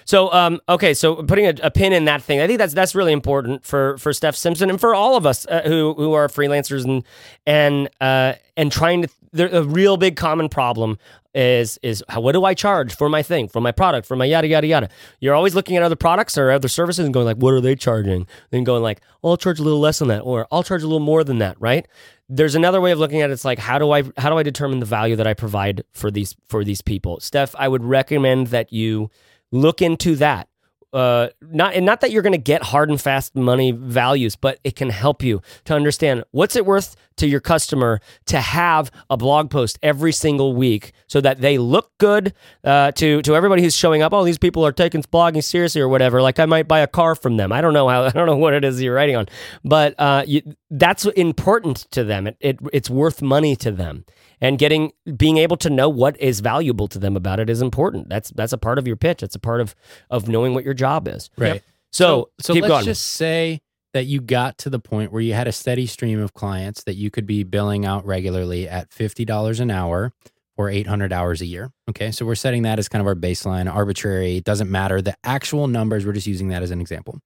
So, um, okay, so putting a, a pin in that thing, I think that's that's really important for for Steph Simpson and for all of us uh, who who are freelancers and and uh, and trying to. The, a real big common problem is is how, what do I charge for my thing, for my product, for my yada yada yada. You're always looking at other products or other services and going like, what are they charging? Then going like, well, I'll charge a little less than that, or I'll charge a little more than that, right? There's another way of looking at it. It's like how do I how do I determine the value that I provide for these for these people? Steph, I would recommend that you look into that. Uh, not and not that you're going to get hard and fast money values, but it can help you to understand what's it worth to your customer to have a blog post every single week, so that they look good uh, to to everybody who's showing up. Oh, these people are taking blogging seriously or whatever. Like I might buy a car from them. I don't know how. [LAUGHS] I don't know what it is you're writing on, but uh, you, that's important to them. It, it it's worth money to them and getting being able to know what is valuable to them about it is important. That's that's a part of your pitch. It's a part of of knowing what your job is. Right. So, so keep let's going. just say that you got to the point where you had a steady stream of clients that you could be billing out regularly at $50 an hour or 800 hours a year. Okay. So we're setting that as kind of our baseline, arbitrary. Doesn't matter. The actual numbers, we're just using that as an example.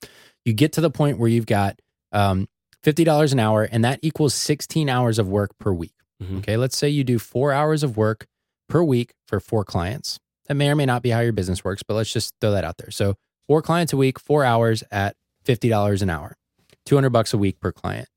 You get to the point where you've got um, $50 an hour, and that equals 16 hours of work per week. Mhm. Okay. Let's say you do four hours of work per week for four clients. That may or may not be how your business works, but let's just throw that out there. So four clients a week, four hours at $50 an hour, 200 bucks a week per client.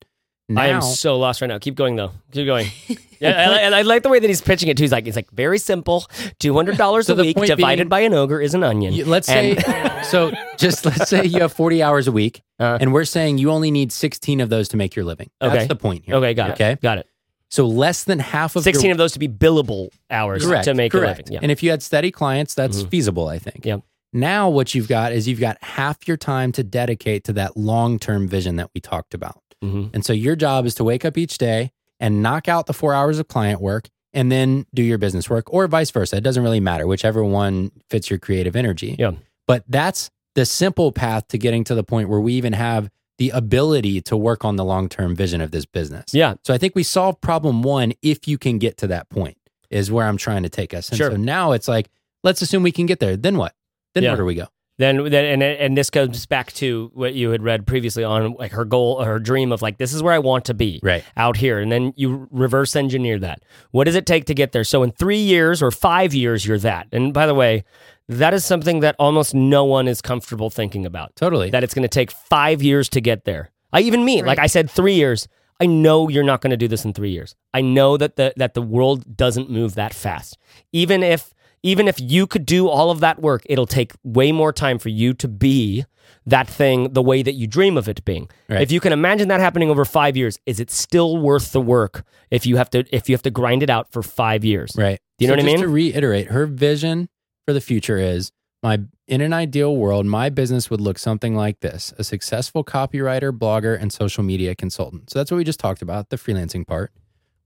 Now, I am so lost right now. Keep going though. Keep going. [LAUGHS] yeah, I, I, I like the way that he's pitching it too. He's like, it's like very simple. Two hundred dollars [LAUGHS] So a week divided being- by an ogre is an onion. you- let's say, [LAUGHS] so just let's say you have 40 hours a week, Uh. and we're saying you only need 16 of those to make your living. That's Okay. the point here. okay, got it. Okay. got it. So less than half of Sixteen your, of those to be billable hours correct, to make correct. a living. Yeah. And if you had steady clients, that's Mhm. feasible, I think. Yep. Now what you've got is you've got half your time to dedicate to that long-term vision that we talked about. hmm And so your job is to wake up each day and knock out the four hours of client work and then do your business work or vice versa. It doesn't really matter, whichever one fits your creative energy. Yeah. But that's the simple path to getting to the point where we even have the ability to work on the long term vision of this business. Yeah. So I think we solve problem one if you can get to that point, is where I'm trying to take us. And Sure. so now it's like, let's assume we can get there. Then what? Then Yeah. where do we go? Then, then, and and this goes back to what you had read previously on like her goal, her dream of like this is where I want to be. Right. out here and then you reverse engineer that what does it take to get there so in three years or five years you're that and by the way that is something that almost no one is comfortable thinking about Totally. that it's going to take five years to get there i even me like i said three years i know you're not going to do this in three years i know that the that the world doesn't move that fast even if even if you could do all of that work it'll take way more time for you to be that thing the way that you dream of it being Right. if you can imagine that happening over five years is it still worth the work if you have to if you have to grind it out for five years Right. Do you know So what I just mean? To reiterate, her vision for the future is my in an ideal world, my business would look something like this: a successful copywriter, blogger, and social media consultant. So that's what we just talked about, the freelancing part,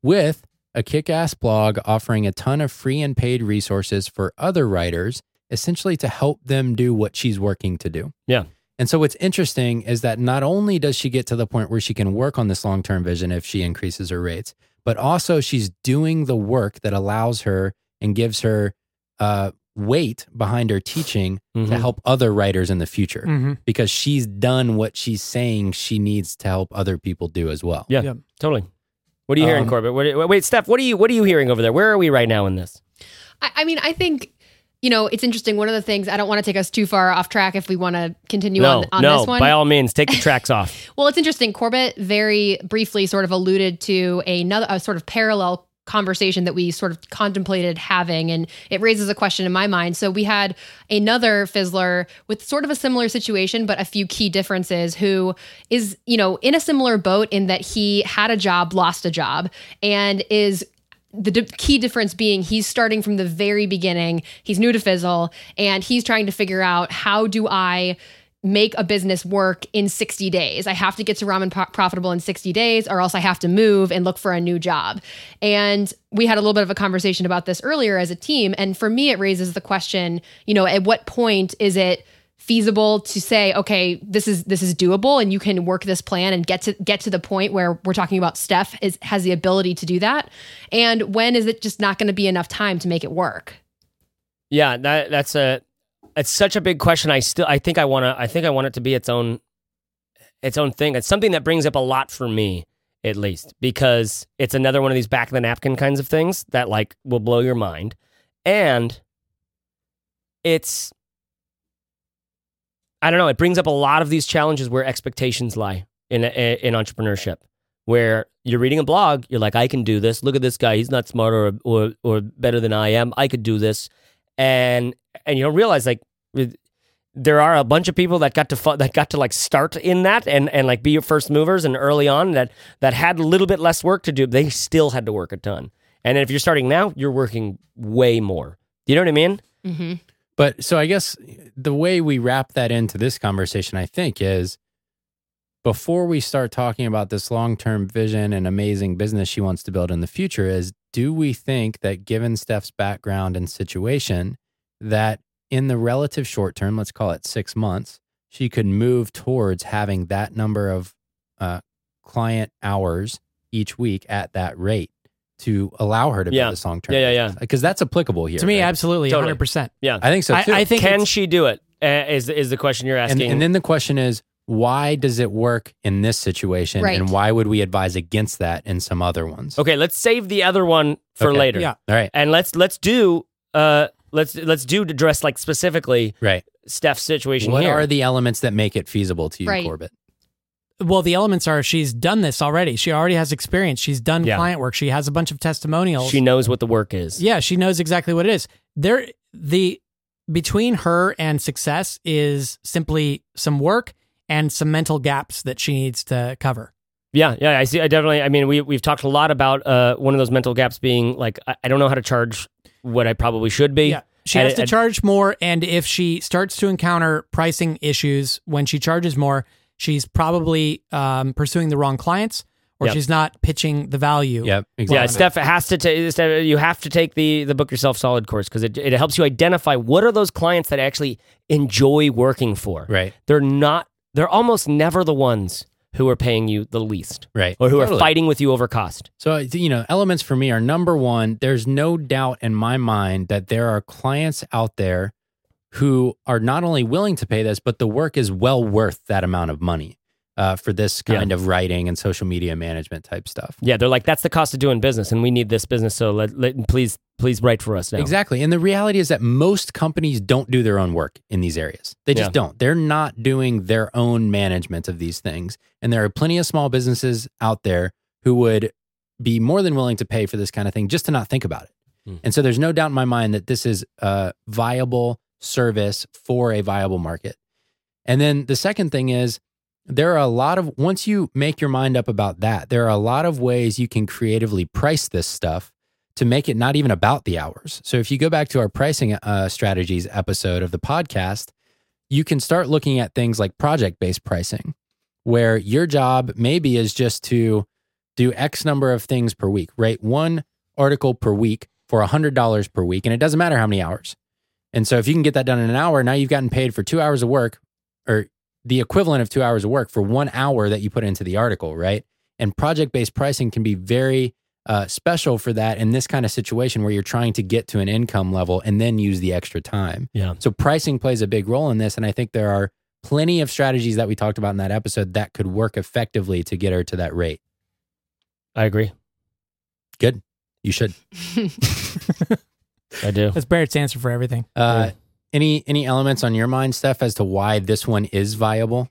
with a kick-ass blog offering a ton of free and paid resources for other writers, essentially to help them do what she's working to do. Yeah. And so what's interesting is that not only does she get to the point where she can work on this long-term vision if she increases her rates, but also she's doing the work that allows her and gives her uh, weight behind her teaching to Mhm. help other writers in the future Mm-hmm. because she's done what she's saying she needs to help other people do as well. Yeah. Yep. totally what are you hearing Um, corbett what, wait steph what are you what are you hearing over there where are we right now in this I, I mean, I think, you know, it's interesting. One of the things I don't want to take us too far off track if we want to continue no, on, on no, this one. by all means, take the tracks off. [LAUGHS] Well, it's interesting. Corbett very briefly sort of alluded to another a sort of parallel conversation that we sort of contemplated having and it raises a question in my mind. So we had another fizzler with sort of a similar situation but a few key differences who is, you know, in a similar boat in that he had a job, lost a job and is the key difference being he's starting from the very beginning. He's new to Fizzle and he's trying to figure out how do I make a business work in 60 days. I have to get to ramen po- profitable in 60 days or else I have to move and look for a new job. And we had a little bit of a conversation about this earlier as a team and for me it raises the question, you know, at what point is it feasible to say okay this is this is doable and you can work this plan and get to get to the point where we're talking about Steph is has the ability to do that and when is it just not going to be enough time to make it work Yeah, that that's a it's such a big question. I still I think I want to I think I want it to be its own its own thing. It's something that brings up a lot for me at least because it's another one of these back of the napkin kinds of things that like will blow your mind. And it's I don't know, it brings up a lot of these challenges where expectations lie in in entrepreneurship. Where you're reading a blog, you're like, I can do this. Look at this guy; he's not smarter or, or, or better than I am. I could do this, and and you don't realize like there are a bunch of people that got to fu- that got to like start in that and and like be your first movers and early on that that had a little bit less work to do. They still had to work a ton. And if you're starting now, you're working way more. You know what I mean? mm-hmm. But so I guess the way we wrap that into this conversation, I think, is before we start talking about this long term vision and amazing business she wants to build in the future, is do we think that given Steph's background and situation, that in the relative short term, let's call it six months, she could move towards having that number of uh, client hours each week at that rate to allow her to Yeah. build this long term? Yeah, yeah, yeah. Because that's applicable here. to me, right? absolutely, Totally. 100%. Yeah. I think so I- too. I think Can she do it? Uh, is is the question you're and, asking? and then the question is, why does it work in this situation? Right. And why would we advise against that in some other ones? okay, let's save the other one for Okay. later. Yeah. All right. And let's let's do uh let's let's do to address like specifically Right. Steph's situation What here. are the elements that make it feasible to you, Right. Corbett? Well, the elements are she's done this already. She already has experience. She's done Yeah. client work. She has a bunch of testimonials. she knows what the work is. Yeah, she knows exactly what it is. There the between her and success is simply some work and some mental gaps that she needs to cover. Yeah, yeah, I see. I definitely. I mean, we we've talked a lot about uh, one of those mental gaps being like I, I don't know how to charge what I probably should be. Yeah. She has it- to and- charge more and if she starts to encounter pricing issues when she charges more, she's probably um, pursuing the wrong clients or Yep. she's not pitching the value. Yep. Yeah, Exactly. Yeah, Steph has to take. Steph, you have to take the the book yourself solid course because it it helps you identify what are those clients that actually enjoy working for. Right. They're not. They're almost never the ones who are paying you the least Right. or who are fighting with you over cost. So, you know, elements for me are number one, there's no doubt in my mind that there are clients out there who are not only willing to pay this, but the work is well worth that amount of money uh, for this Yeah. kind of writing and social media management type stuff. Yeah, they're like that's the cost of doing business, and we need this business. So let, let please please write for us now. Exactly. And the reality is that most companies don't do their own work in these areas. They just Yeah. don't. They're not doing their own management of these things. And there are plenty of small businesses out there who would be more than willing to pay for this kind of thing just to not think about it. Hmm. And so there's no doubt in my mind that this is a viable service for a viable market. And then the second thing is there are a lot of once you make your mind up about that, there are a lot of ways you can creatively price this stuff to make it not even about the hours. So if you go back to our pricing uh, strategies episode of the podcast, you can start looking at things like project based pricing, where your job maybe is just to do X number of things per week, rate one article per week for $100 per week. And it doesn't matter how many hours. And so if you can get that done in an hour, now you've gotten paid for two hours of work or the equivalent of two hours of work for one hour that you put into the article, right? And project based pricing can be very uh, special for that in this kind of situation where you're trying to get to an income level and then use the extra time. Yeah. So pricing plays a big role in this. And I think there are plenty of strategies that we talked about in that episode that could work effectively to get her to that rate. I agree. Good. You should. [LAUGHS] [LAUGHS] I do. That's Barrett's answer for everything. Uh, Any any elements on your mind, Steph, as to why this one is viable?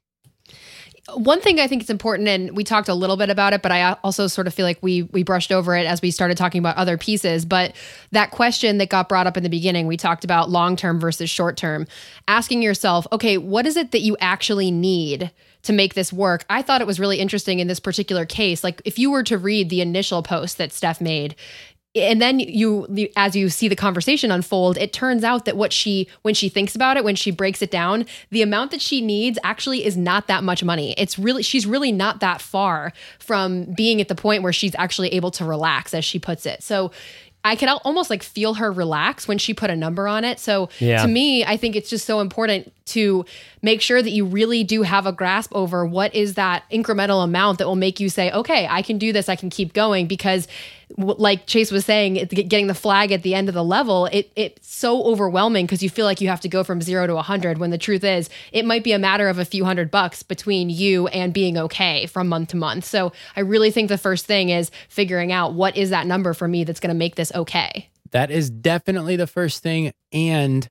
One thing I think it's important, and we talked a little bit about it, but I also sort of feel like we we brushed over it as we started talking about other pieces. But that question that got brought up in the beginning, we talked about long term versus short term. Asking yourself, okay, what is it that you actually need to make this work? I thought it was really interesting in this particular case. Like if you were to read the initial post that Steph made, and then you as you see the conversation unfold it turns out that what she when she thinks about it when she breaks it down the amount that she needs actually is not that much money it's really she's really not that far from being at the point where she's actually able to relax as she puts it so I could almost like feel her relax when she put a number on it. So Yeah. to me, I think it's just so important to make sure that you really do have a grasp over what is that incremental amount that will make you say, okay, I can do this, I can keep going. Because, like Chase was saying, getting the flag at the end of the level, it it's so overwhelming because you feel like you have to go from zero to a hundred. When the truth is, it might be a matter of a few hundred bucks between you and being okay from month to month. So I really think the first thing is figuring out what is that number for me that's going to make this okay. That is definitely the first thing. And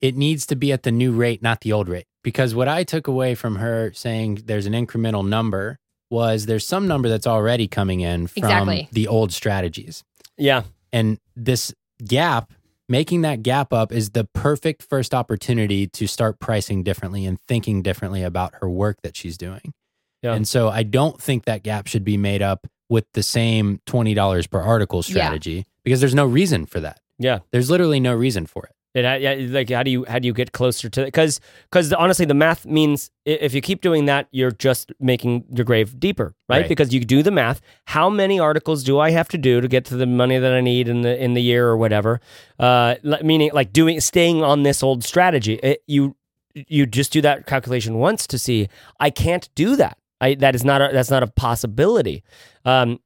it needs to be at the new rate, not the old rate. Because what I took away from her saying there's an incremental number was there's some number that's already coming in from Exactly. the old strategies. Yeah. And this gap, making that gap up is the perfect first opportunity to start pricing differently and thinking differently about her work that she's doing. Yeah. And so I don't think that gap should be made up with the same $20 per article strategy because there's no reason for that. Yeah. There's literally no reason for it. It, yeah, like how do you how do you get closer to because because honestly the math means if you keep doing that you're just making your grave deeper right? Right. because you do the math. How many articles do I have to do to get to the money that I need in the in the year or whatever? Uh meaning like doing staying on this old strategy. It, you you just do that calculation once to see. I can't do that. I that is not a, that's not a possibility. Um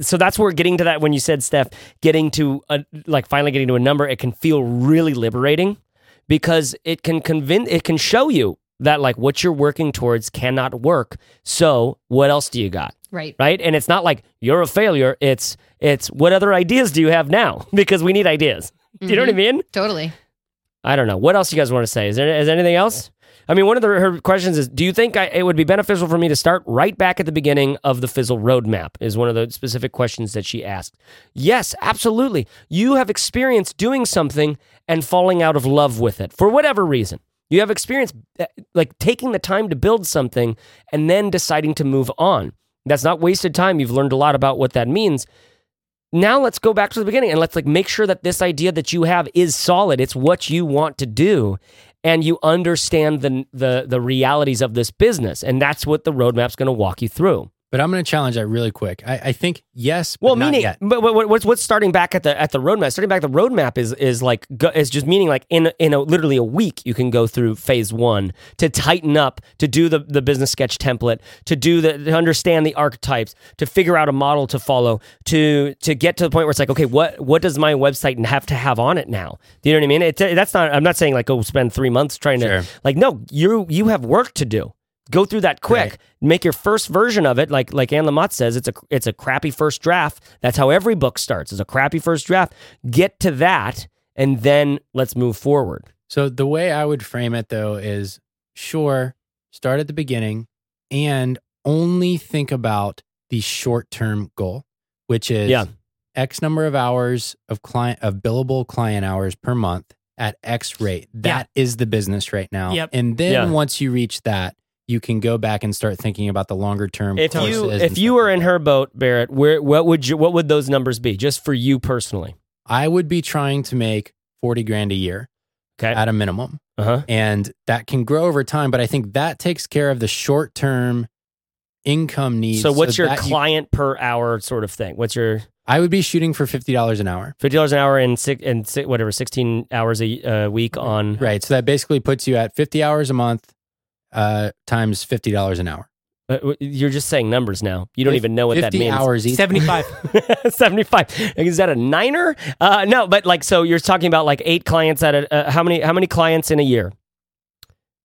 so that's where getting to that when you said Steph, getting to a, like finally getting to a number, it can feel really liberating because it can convince, it can show you that like what you're working towards cannot work. So what else do you got? Right. Right. And it's not like you're a failure. It's, it's what other ideas do you have now? [LAUGHS] Because we need ideas. Do you know what I mm-hmm. mean? Totally. I don't know. What else you guys want to say? Is there, is there anything else? I mean, one of the, her questions is Do you think I, it would be beneficial for me to start right back at the beginning of the Fizzle roadmap? Is one of the specific questions that she asked. Yes, absolutely. You have experience doing something and falling out of love with it for whatever reason. You have experience uh, like taking the time to build something and then deciding to move on. That's not wasted time. You've learned a lot about what that means now let's go back to the beginning and let's like make sure that this idea that you have is solid it's what you want to do and you understand the the the realities of this business. And that's what the roadmap's going to walk you through But I'm going to challenge that really quick. I, I think yes, but well not meaning but what, what's what's starting back at the at the roadmap? Starting back at the roadmap is is like is just meaning like in in a, literally a week you can go through phase one to tighten up to do the the business sketch template to do the to understand the archetypes to figure out a model to follow to to get to the point where it's like okay what what does my website have to have on it now? Do you know what I mean? It, that's not I'm not saying like go spend three months trying Sure. to like no you you have work to do go through that quick Right. make your first version of it like like Anne Lamott says it's a it's a crappy first draft that's how every book starts is a crappy first draft get to that and then let's move forward So the way I would frame it though is sure, start at the beginning and only think about the short-term goal, which is Yeah. X number of hours of client of billable client hours per month at X rate. That is the business right now. Yep. And then Yeah. once you reach that, you can go back and start thinking about the longer term. if you if you were in her boat Barrett where what would you what would those numbers be just for you personally I would be trying to make 40 grand a year okay at a minimum. uh-huh and that can grow over time. But I think that takes care of the short term income needs. so what's your that you- client per hour sort of thing what's your I would be shooting for fifty dollars an hour. fifty dollars an hour and six and six, whatever sixteen hours a uh, week on Right. So that basically puts you at fifty hours a month uh, times fifty dollars an hour. Uh, you're just saying numbers now. You don't Fif- even know what that means. hours each. 75. [LAUGHS] [LAUGHS] 75 is that a niner uh no but like so you're talking about like eight clients at a uh, how many how many clients in a year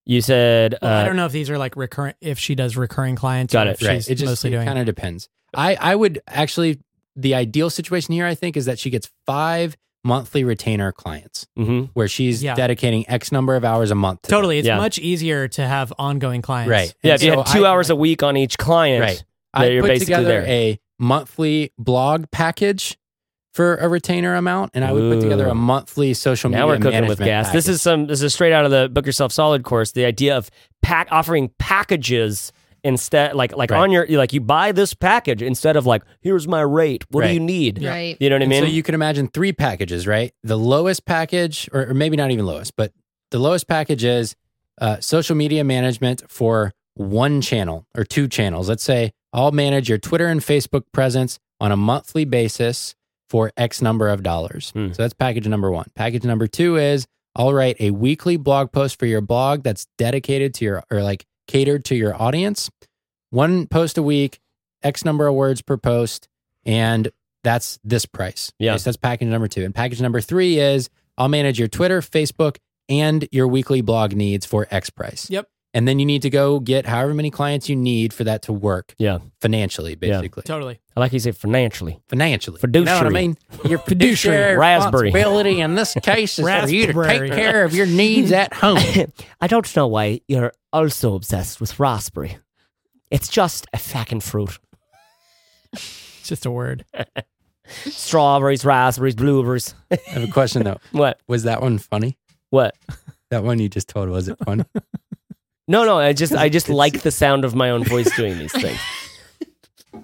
you said Well, I uh, don't know if these are like recurrent, if she does recurring clients. Got or it. If Right. she's It just mostly doing. kind of depends. I I would actually the ideal situation here I think is that she gets five monthly retainer clients hmm where she's Yeah. dedicating X number of hours a month. To them. Totally. It's Yeah. much easier to have ongoing clients. Right. Yeah, And if you so had two I- hours a week on each client, Right. that I you're put basically together there. a monthly blog package for a retainer amount, and I would put together Ooh. a monthly social media. now we're cooking with management gas. This package. is some. This is straight out of the Book Yourself Solid course. The idea of pack offering packages instead, like like Right. on your like you buy this package instead of like here's my rate. What do you need? Right. You know what I And mean? So you can imagine three packages, right? The lowest package, or, or maybe not even lowest, but the lowest package is uh, social media management for one channel or two channels. Let's say I'll manage your Twitter and Facebook presence on a monthly basis for X number of dollars. Hmm. So that's package number one. Package number two is I'll write a weekly blog post for your blog that's dedicated to your or like catered to your audience. One post a week, X number of words per post, and that's this price. Yeah. so that's package number two. And package number three is I'll manage your Twitter, Facebook, and your weekly blog needs for X price. Yep. And then you need to go get however many clients you need for that to work yeah, financially, Yeah. basically. Totally. I like you say financially. Financially. You know what I mean? Your [LAUGHS] Fiduciary. fiduciary Raspberry. responsibility in this case is for you to Raspberry. take care of your needs at home. [LAUGHS] I don't know why you're also obsessed with raspberry. It's just a fucking fruit. It's just a word. [LAUGHS] Strawberries, raspberries, blueberries. I have a question though. What? Was that one funny? What? That one you just told, was it funny? No, no. I just I just [LAUGHS] like the sound of my own voice doing these things. [LAUGHS]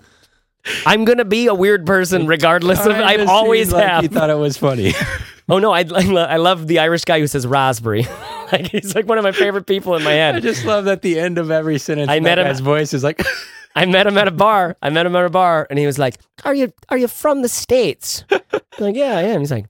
I'm gonna be a weird person regardless of. I just always like have. You thought it was funny. [LAUGHS] Oh no, I, I love the Irish guy who says raspberry. like he's like one of my favorite people in my head. I just love that the end of every sentence. I met him- His voice is like, I met him at a bar. I met him at a bar, and he was like, Are you are you from the states? I'm like yeah, I am. He's like,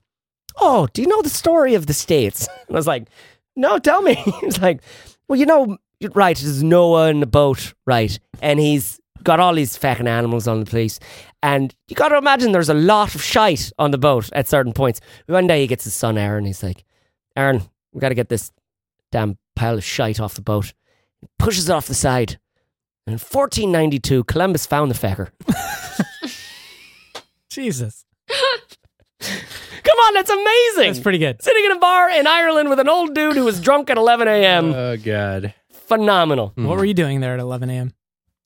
Oh, do you know the story of the states? I was like, no, tell me. He's like, Well, you know, right, there's Noah in the boat, right? And he's got all these fucking animals on the place. And you got to imagine there's a lot of shite on the boat at certain points. One day he gets his son, Aaron. He's like, Aaron, we got to get this damn pile of shite off the boat. He pushes it off the side. And in 1492, Columbus found the fecker. [LAUGHS] Jesus. come on, that's amazing. That's pretty good. Sitting in a bar in Ireland with an old dude who was drunk at 11 a.m. oh god. Phenomenal. What were you doing there at 11 a.m.?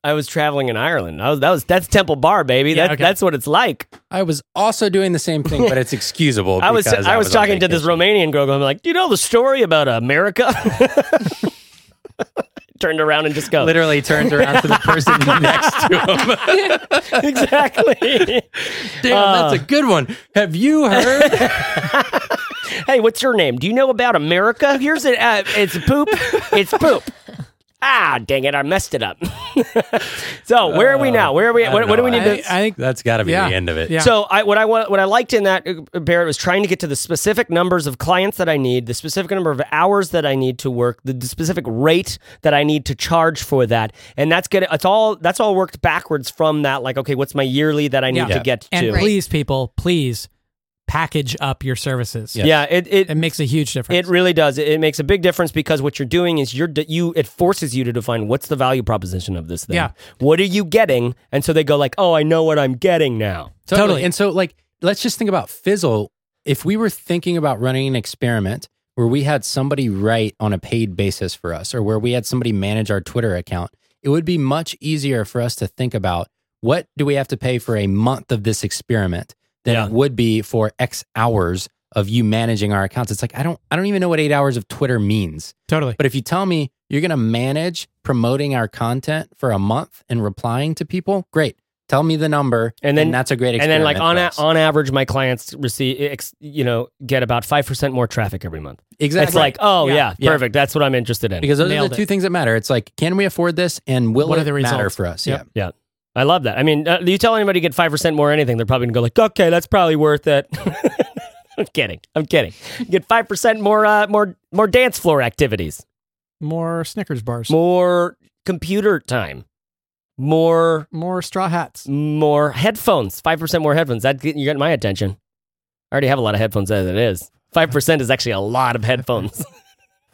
I was traveling in Ireland. I was that was that's Temple Bar, baby. Yeah, That, okay. That's what it's like. I was also doing the same thing, but it's excusable. [LAUGHS] I was because I was talking to this. Romanian girl. I'm like, do you know the story about America? [LAUGHS] Turned around and just go. Literally turns around to the person [LAUGHS] next to him. exactly. Damn, Uh. that's a good one. Have you heard? hey, what's your name? Do you know about America? Here's it. Uh, it's poop. It's poop. Ah, dang it! I messed it up. [LAUGHS] so where are we now? Where are we? I What, don't what do we need I, to? I think That's got to be Yeah. the end of it. Yeah. So I what I want what I liked in that uh, Barrett was trying to get to the specific numbers of clients that I need, the specific number of hours that I need to work, the, the specific rate that I need to charge for that, and that's good. It's all that's all worked backwards from that. Like, okay, what's my yearly that I need Yeah. to get and to? please, people, please package up your services. Yeah. Yeah, it it It makes a huge difference. It really does. It, it makes a big difference because what you're doing is you're de- you. It forces you to define what's the value proposition of this thing. Yeah. What are you getting? And so they go like, oh, I know what I'm getting now. Totally. Totally. And so, like, let's just think about Fizzle. If we were thinking about running an experiment where we had somebody write on a paid basis for us, or where we had somebody manage our Twitter account, it would be much easier for us to think about what do we have to pay for a month of this experiment than Yeah. it would be for X hours of you managing our accounts. It's like I don't, I don't even know what eight hours of Twitter means. totally. But if you tell me you're going to manage promoting our content for a month and replying to people, great. Tell me the number, And then- that's a great. Example. And then like on a, on average, my clients receive ex, you know get about five percent more traffic every month. exactly. It's like, oh Yeah. yeah, Yeah. perfect. That's what I'm interested in. because those are the two it. things that matter. It's like, can we afford this, and will What it are the matter for us? Yep. Yeah. yeah, I love that. I mean, uh, you tell anybody to get five percent more anything, they're probably gonna go like, okay, that's probably worth it. [LAUGHS] I'm kidding. I'm kidding. Get five percent more, uh, more, more dance floor activities. More Snickers bars. more computer time, more More straw hats. more headphones. Five percent more headphones. That you got my attention. I already have a lot of headphones as it is. Five percent is actually a lot of headphones. [LAUGHS]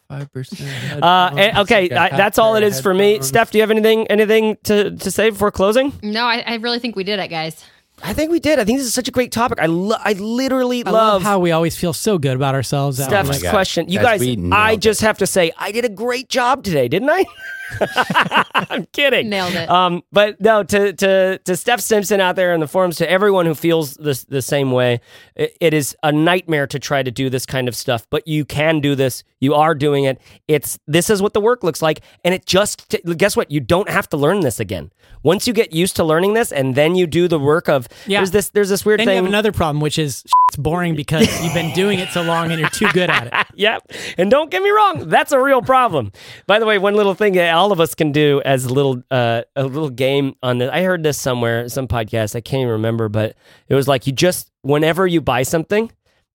Five percent. Uh, and- okay, I, that's all it is for me. Steph, do you have anything anything to to say before closing? No, I, I really think we did it, guys. I think we did. I think this is such a great topic. I lo- I literally I love, love how we always feel so good about ourselves. that Steph's we're my God. question. You Guys, guys, we nailed I it. just have to say, I did a great job today, didn't I? [LAUGHS] [LAUGHS] I'm kidding. Nailed it. Um, but no, to to to Steph Simpson out there in the forums, to everyone who feels this the same way, it, it is a nightmare to try to do this kind of stuff. But you can do this. You are doing it. It's this is what the work looks like, and it just t- guess what? You don't have to learn this again. Once you get used to learning this, and then you do the work of Yeah. there's this there's this weird Then you thing. have another problem, which is it's boring because you've been doing it so long and you're too good at it. [LAUGHS] Yep. And don't get me wrong, that's a real problem. By the way, one little thing that all of us can do as a little uh, a little game on this. I heard this somewhere, some podcast. I can't even remember, but it was like you just whenever you buy something,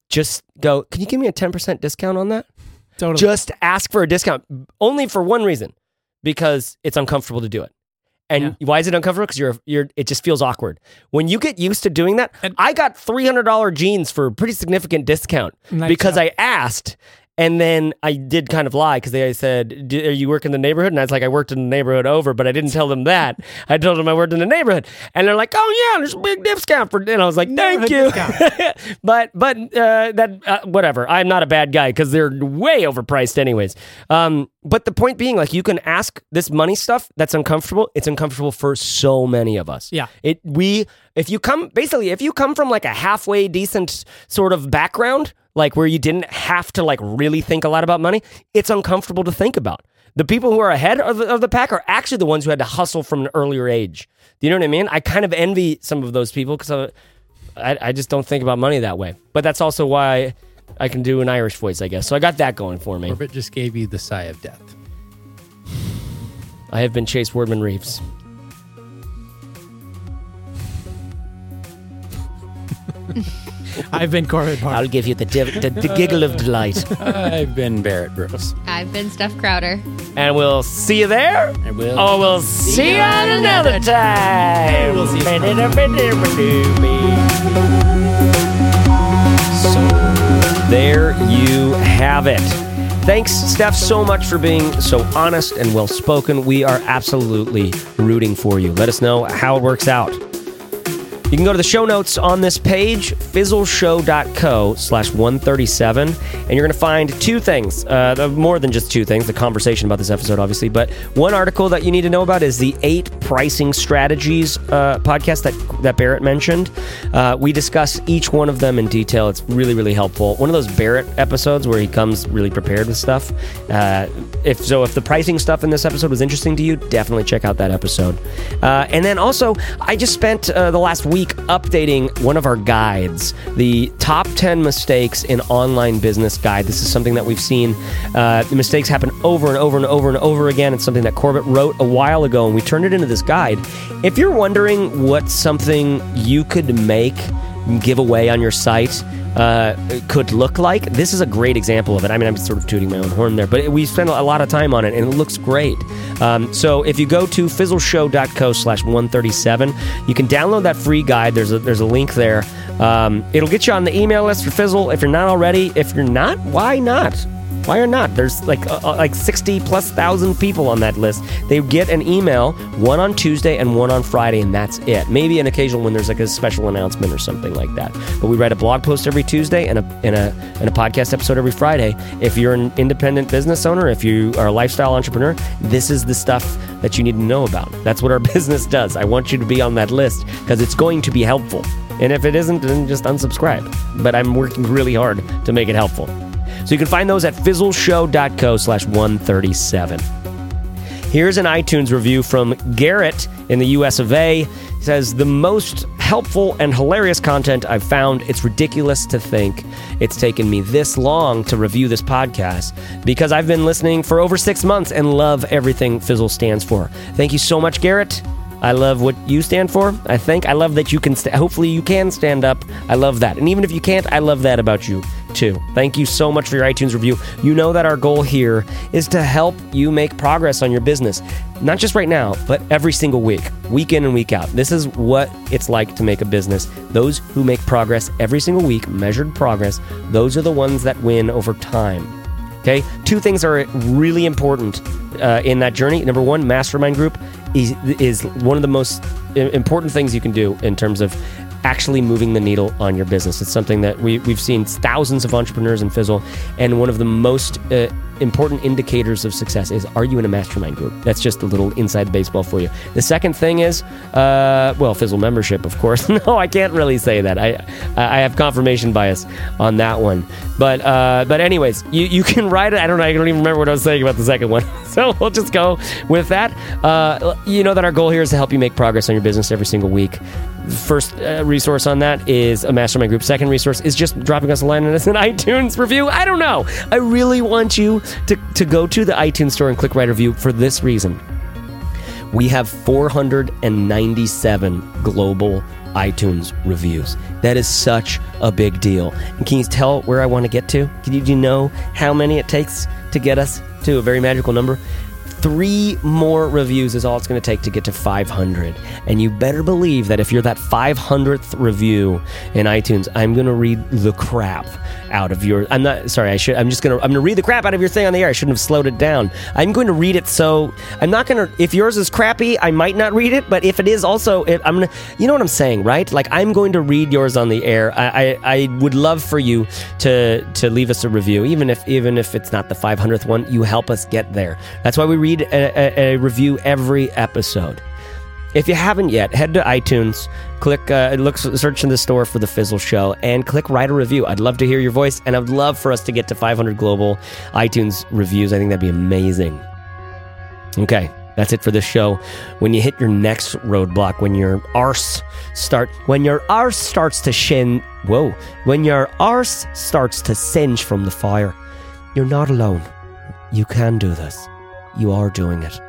just go. Can you give me a ten percent discount on that? Totally. Just ask for a discount, only for one reason, because it's uncomfortable to do it. And why is it uncomfortable? Because you're you're it just feels awkward. When you get used to doing that, And- I got three hundred dollar jeans for a pretty significant discount Nice because job. I asked. And then I did kind of lie because they said, "Do- "Are you work in the neighborhood?" And I was like, "I worked in the neighborhood over," but I didn't tell them that. [LAUGHS] I told them I worked in the neighborhood, and they're like, "Oh yeah, there's a big discount for." And I was like, "Thank you," [LAUGHS] but but uh, that uh, whatever. I'm not a bad guy because they're way overpriced, anyways. Um, but the point being, like, you can ask this money stuff that's uncomfortable. It's uncomfortable for so many of us. Yeah. It we if you come basically if you come from like a halfway decent sort of background, like where you didn't have to like really think a lot about money, it's uncomfortable to think about. The people who are ahead of the, of the pack are actually the ones who had to hustle from an earlier age. Do you know what I mean? I kind of envy some of those people because I, I just don't think about money that way. But that's also why I can do an Irish voice, I guess. So I got that going for me. Corbett just gave you the sigh of death. I have been Chase Wordman Reeves. [LAUGHS] I've been Corbett Barr. I'll give you the, div- the, the giggle of delight. I've been Barrett Brooks. I've been Steph Crowder. And we'll see you there. I will. Oh, we'll see you on another time. We'll see you So there you have it. Thanks, Steph, so much for being so honest and well spoken. We are absolutely rooting for you. Let us know how it works out. You can go to the show notes on this page, fizzleshow.co slash 137, and you're going to find two things, uh, more than just two things, the conversation about this episode, obviously, but one article that you need to know about is the eight pricing strategies uh, podcast that, that Barrett mentioned. Uh, we discuss each one of them in detail. It's really, really helpful. One of those Barrett episodes where he comes really prepared with stuff. Uh, if so, if the pricing stuff in this episode was interesting to you, definitely check out that episode. Uh, and then also, I just spent uh, the last week updating one of our guides, the top 10 mistakes in online business guide. This is something that we've seen. Uh, the mistakes happen over and over and over and over again. It's something that Corbett wrote a while ago, and we turned it into this guide. If you're wondering what something you could make, give away on your site, uh, could look like. This is a great example of it. I mean, I'm sort of tooting my own horn there, but we spend a lot of time on it, and it looks great. Um, so if you go to fizzleshow.co slash 137, you can download that free guide. There's a, there's a link there. Um, it'll get you on the email list for Fizzle if you're not already. If you're not, why not? Why or not? There's like uh, uh, like 60 plus thousand people on that list. They get an email, one on Tuesday and one on Friday, and that's it. Maybe an occasional when there's like a special announcement or something like that. But we write a blog post every Tuesday and a and a and a podcast episode every Friday. If you're an independent business owner, if you are a lifestyle entrepreneur, this is the stuff that you need to know about. That's what our [LAUGHS] business does. I want you to be on that list because it's going to be helpful. And if it isn't, then just unsubscribe. But I'm working really hard to make it helpful. So you can find those at fizzleshow.co slash 137. Here's an iTunes review from Garrett in the US of A. He says, The most helpful and hilarious content I've found. It's ridiculous to think it's taken me this long to review this podcast because I've been listening for over six months and love everything Fizzle stands for. Thank you so much, Garrett. I love what you stand for. I think I love that you can. St- hopefully, you can stand up. I love that, and even if you can't, I love that about you too. Thank you so much for your iTunes review. You know that our goal here is to help you make progress on your business, not just right now, but every single week, week in and week out. This is what it's like to make a business. Those who make progress every single week, measured progress, those are the ones that win over time. Okay, two things are really important uh, in that journey. Number one, mastermind group is one of the most important things you can do in terms of actually moving the needle on your business. It's something that we, we've seen thousands of entrepreneurs in Fizzle, and one of the most uh, important indicators of success is are you in a mastermind group? That's just a little inside baseball for you. The second thing is, uh, well, Fizzle membership, of course. [LAUGHS] no, I can't really say that. I I have confirmation bias on that one. But uh, but anyways, you, you can write it. I don't know. I don't even remember what I was saying about the second one. [LAUGHS] so we'll just go with that. Uh, you know that our goal here is to help you make progress on your business every single week. First uh, resource on that is a mastermind group. Second resource is just dropping us a line on us an [LAUGHS] iTunes review. I don't know. I really want you to, to go to the iTunes store and click write review for this reason. We have 497 global iTunes reviews. That is such a big deal. And can you tell where I want to get to? Can you, do you know how many it takes to get us to a very magical number? Three more reviews is all it's going to take to get to 500. And you better believe that if you're that 500th review in iTunes, I'm going to read the crap out of your. I'm not sorry. I should. I'm just going to. I'm going to read the crap out of your thing on the air. I shouldn't have slowed it down. I'm going to read it. So I'm not going to. If yours is crappy, I might not read it. But if it is also, it, I'm going to. You know what I'm saying, right? Like I'm going to read yours on the air. I, I I would love for you to to leave us a review, even if even if it's not the 500th one. You help us get there. That's why we read a, a, a review every episode. If you haven't yet, head to iTunes, click, uh, look, search in the store for the Fizzle Show, and click write a review. I'd love to hear your voice, and I'd love for us to get to 500 global iTunes reviews. I think that'd be amazing. Okay, that's it for this show. When you hit your next roadblock, when your arse start, when your arse starts to shin, whoa, when your arse starts to singe from the fire, you're not alone. You can do this. You are doing it.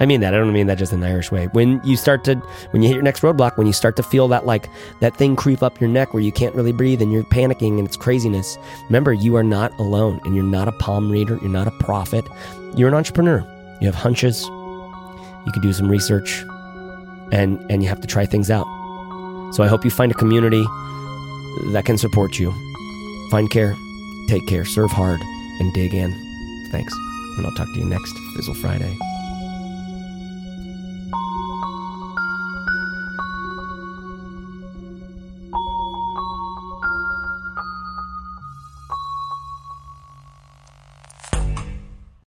I mean that. I don't mean that just in an Irish way. When you start to, when you hit your next roadblock, when you start to feel that like that thing creep up your neck where you can't really breathe and you're panicking and it's craziness, remember you are not alone and you're not a palm reader. You're not a prophet. You're an entrepreneur. You have hunches. You can do some research, and and you have to try things out. So I hope you find a community that can support you. Find care, take care, serve hard, and dig in. Thanks, and I'll talk to you next Fizzle Friday.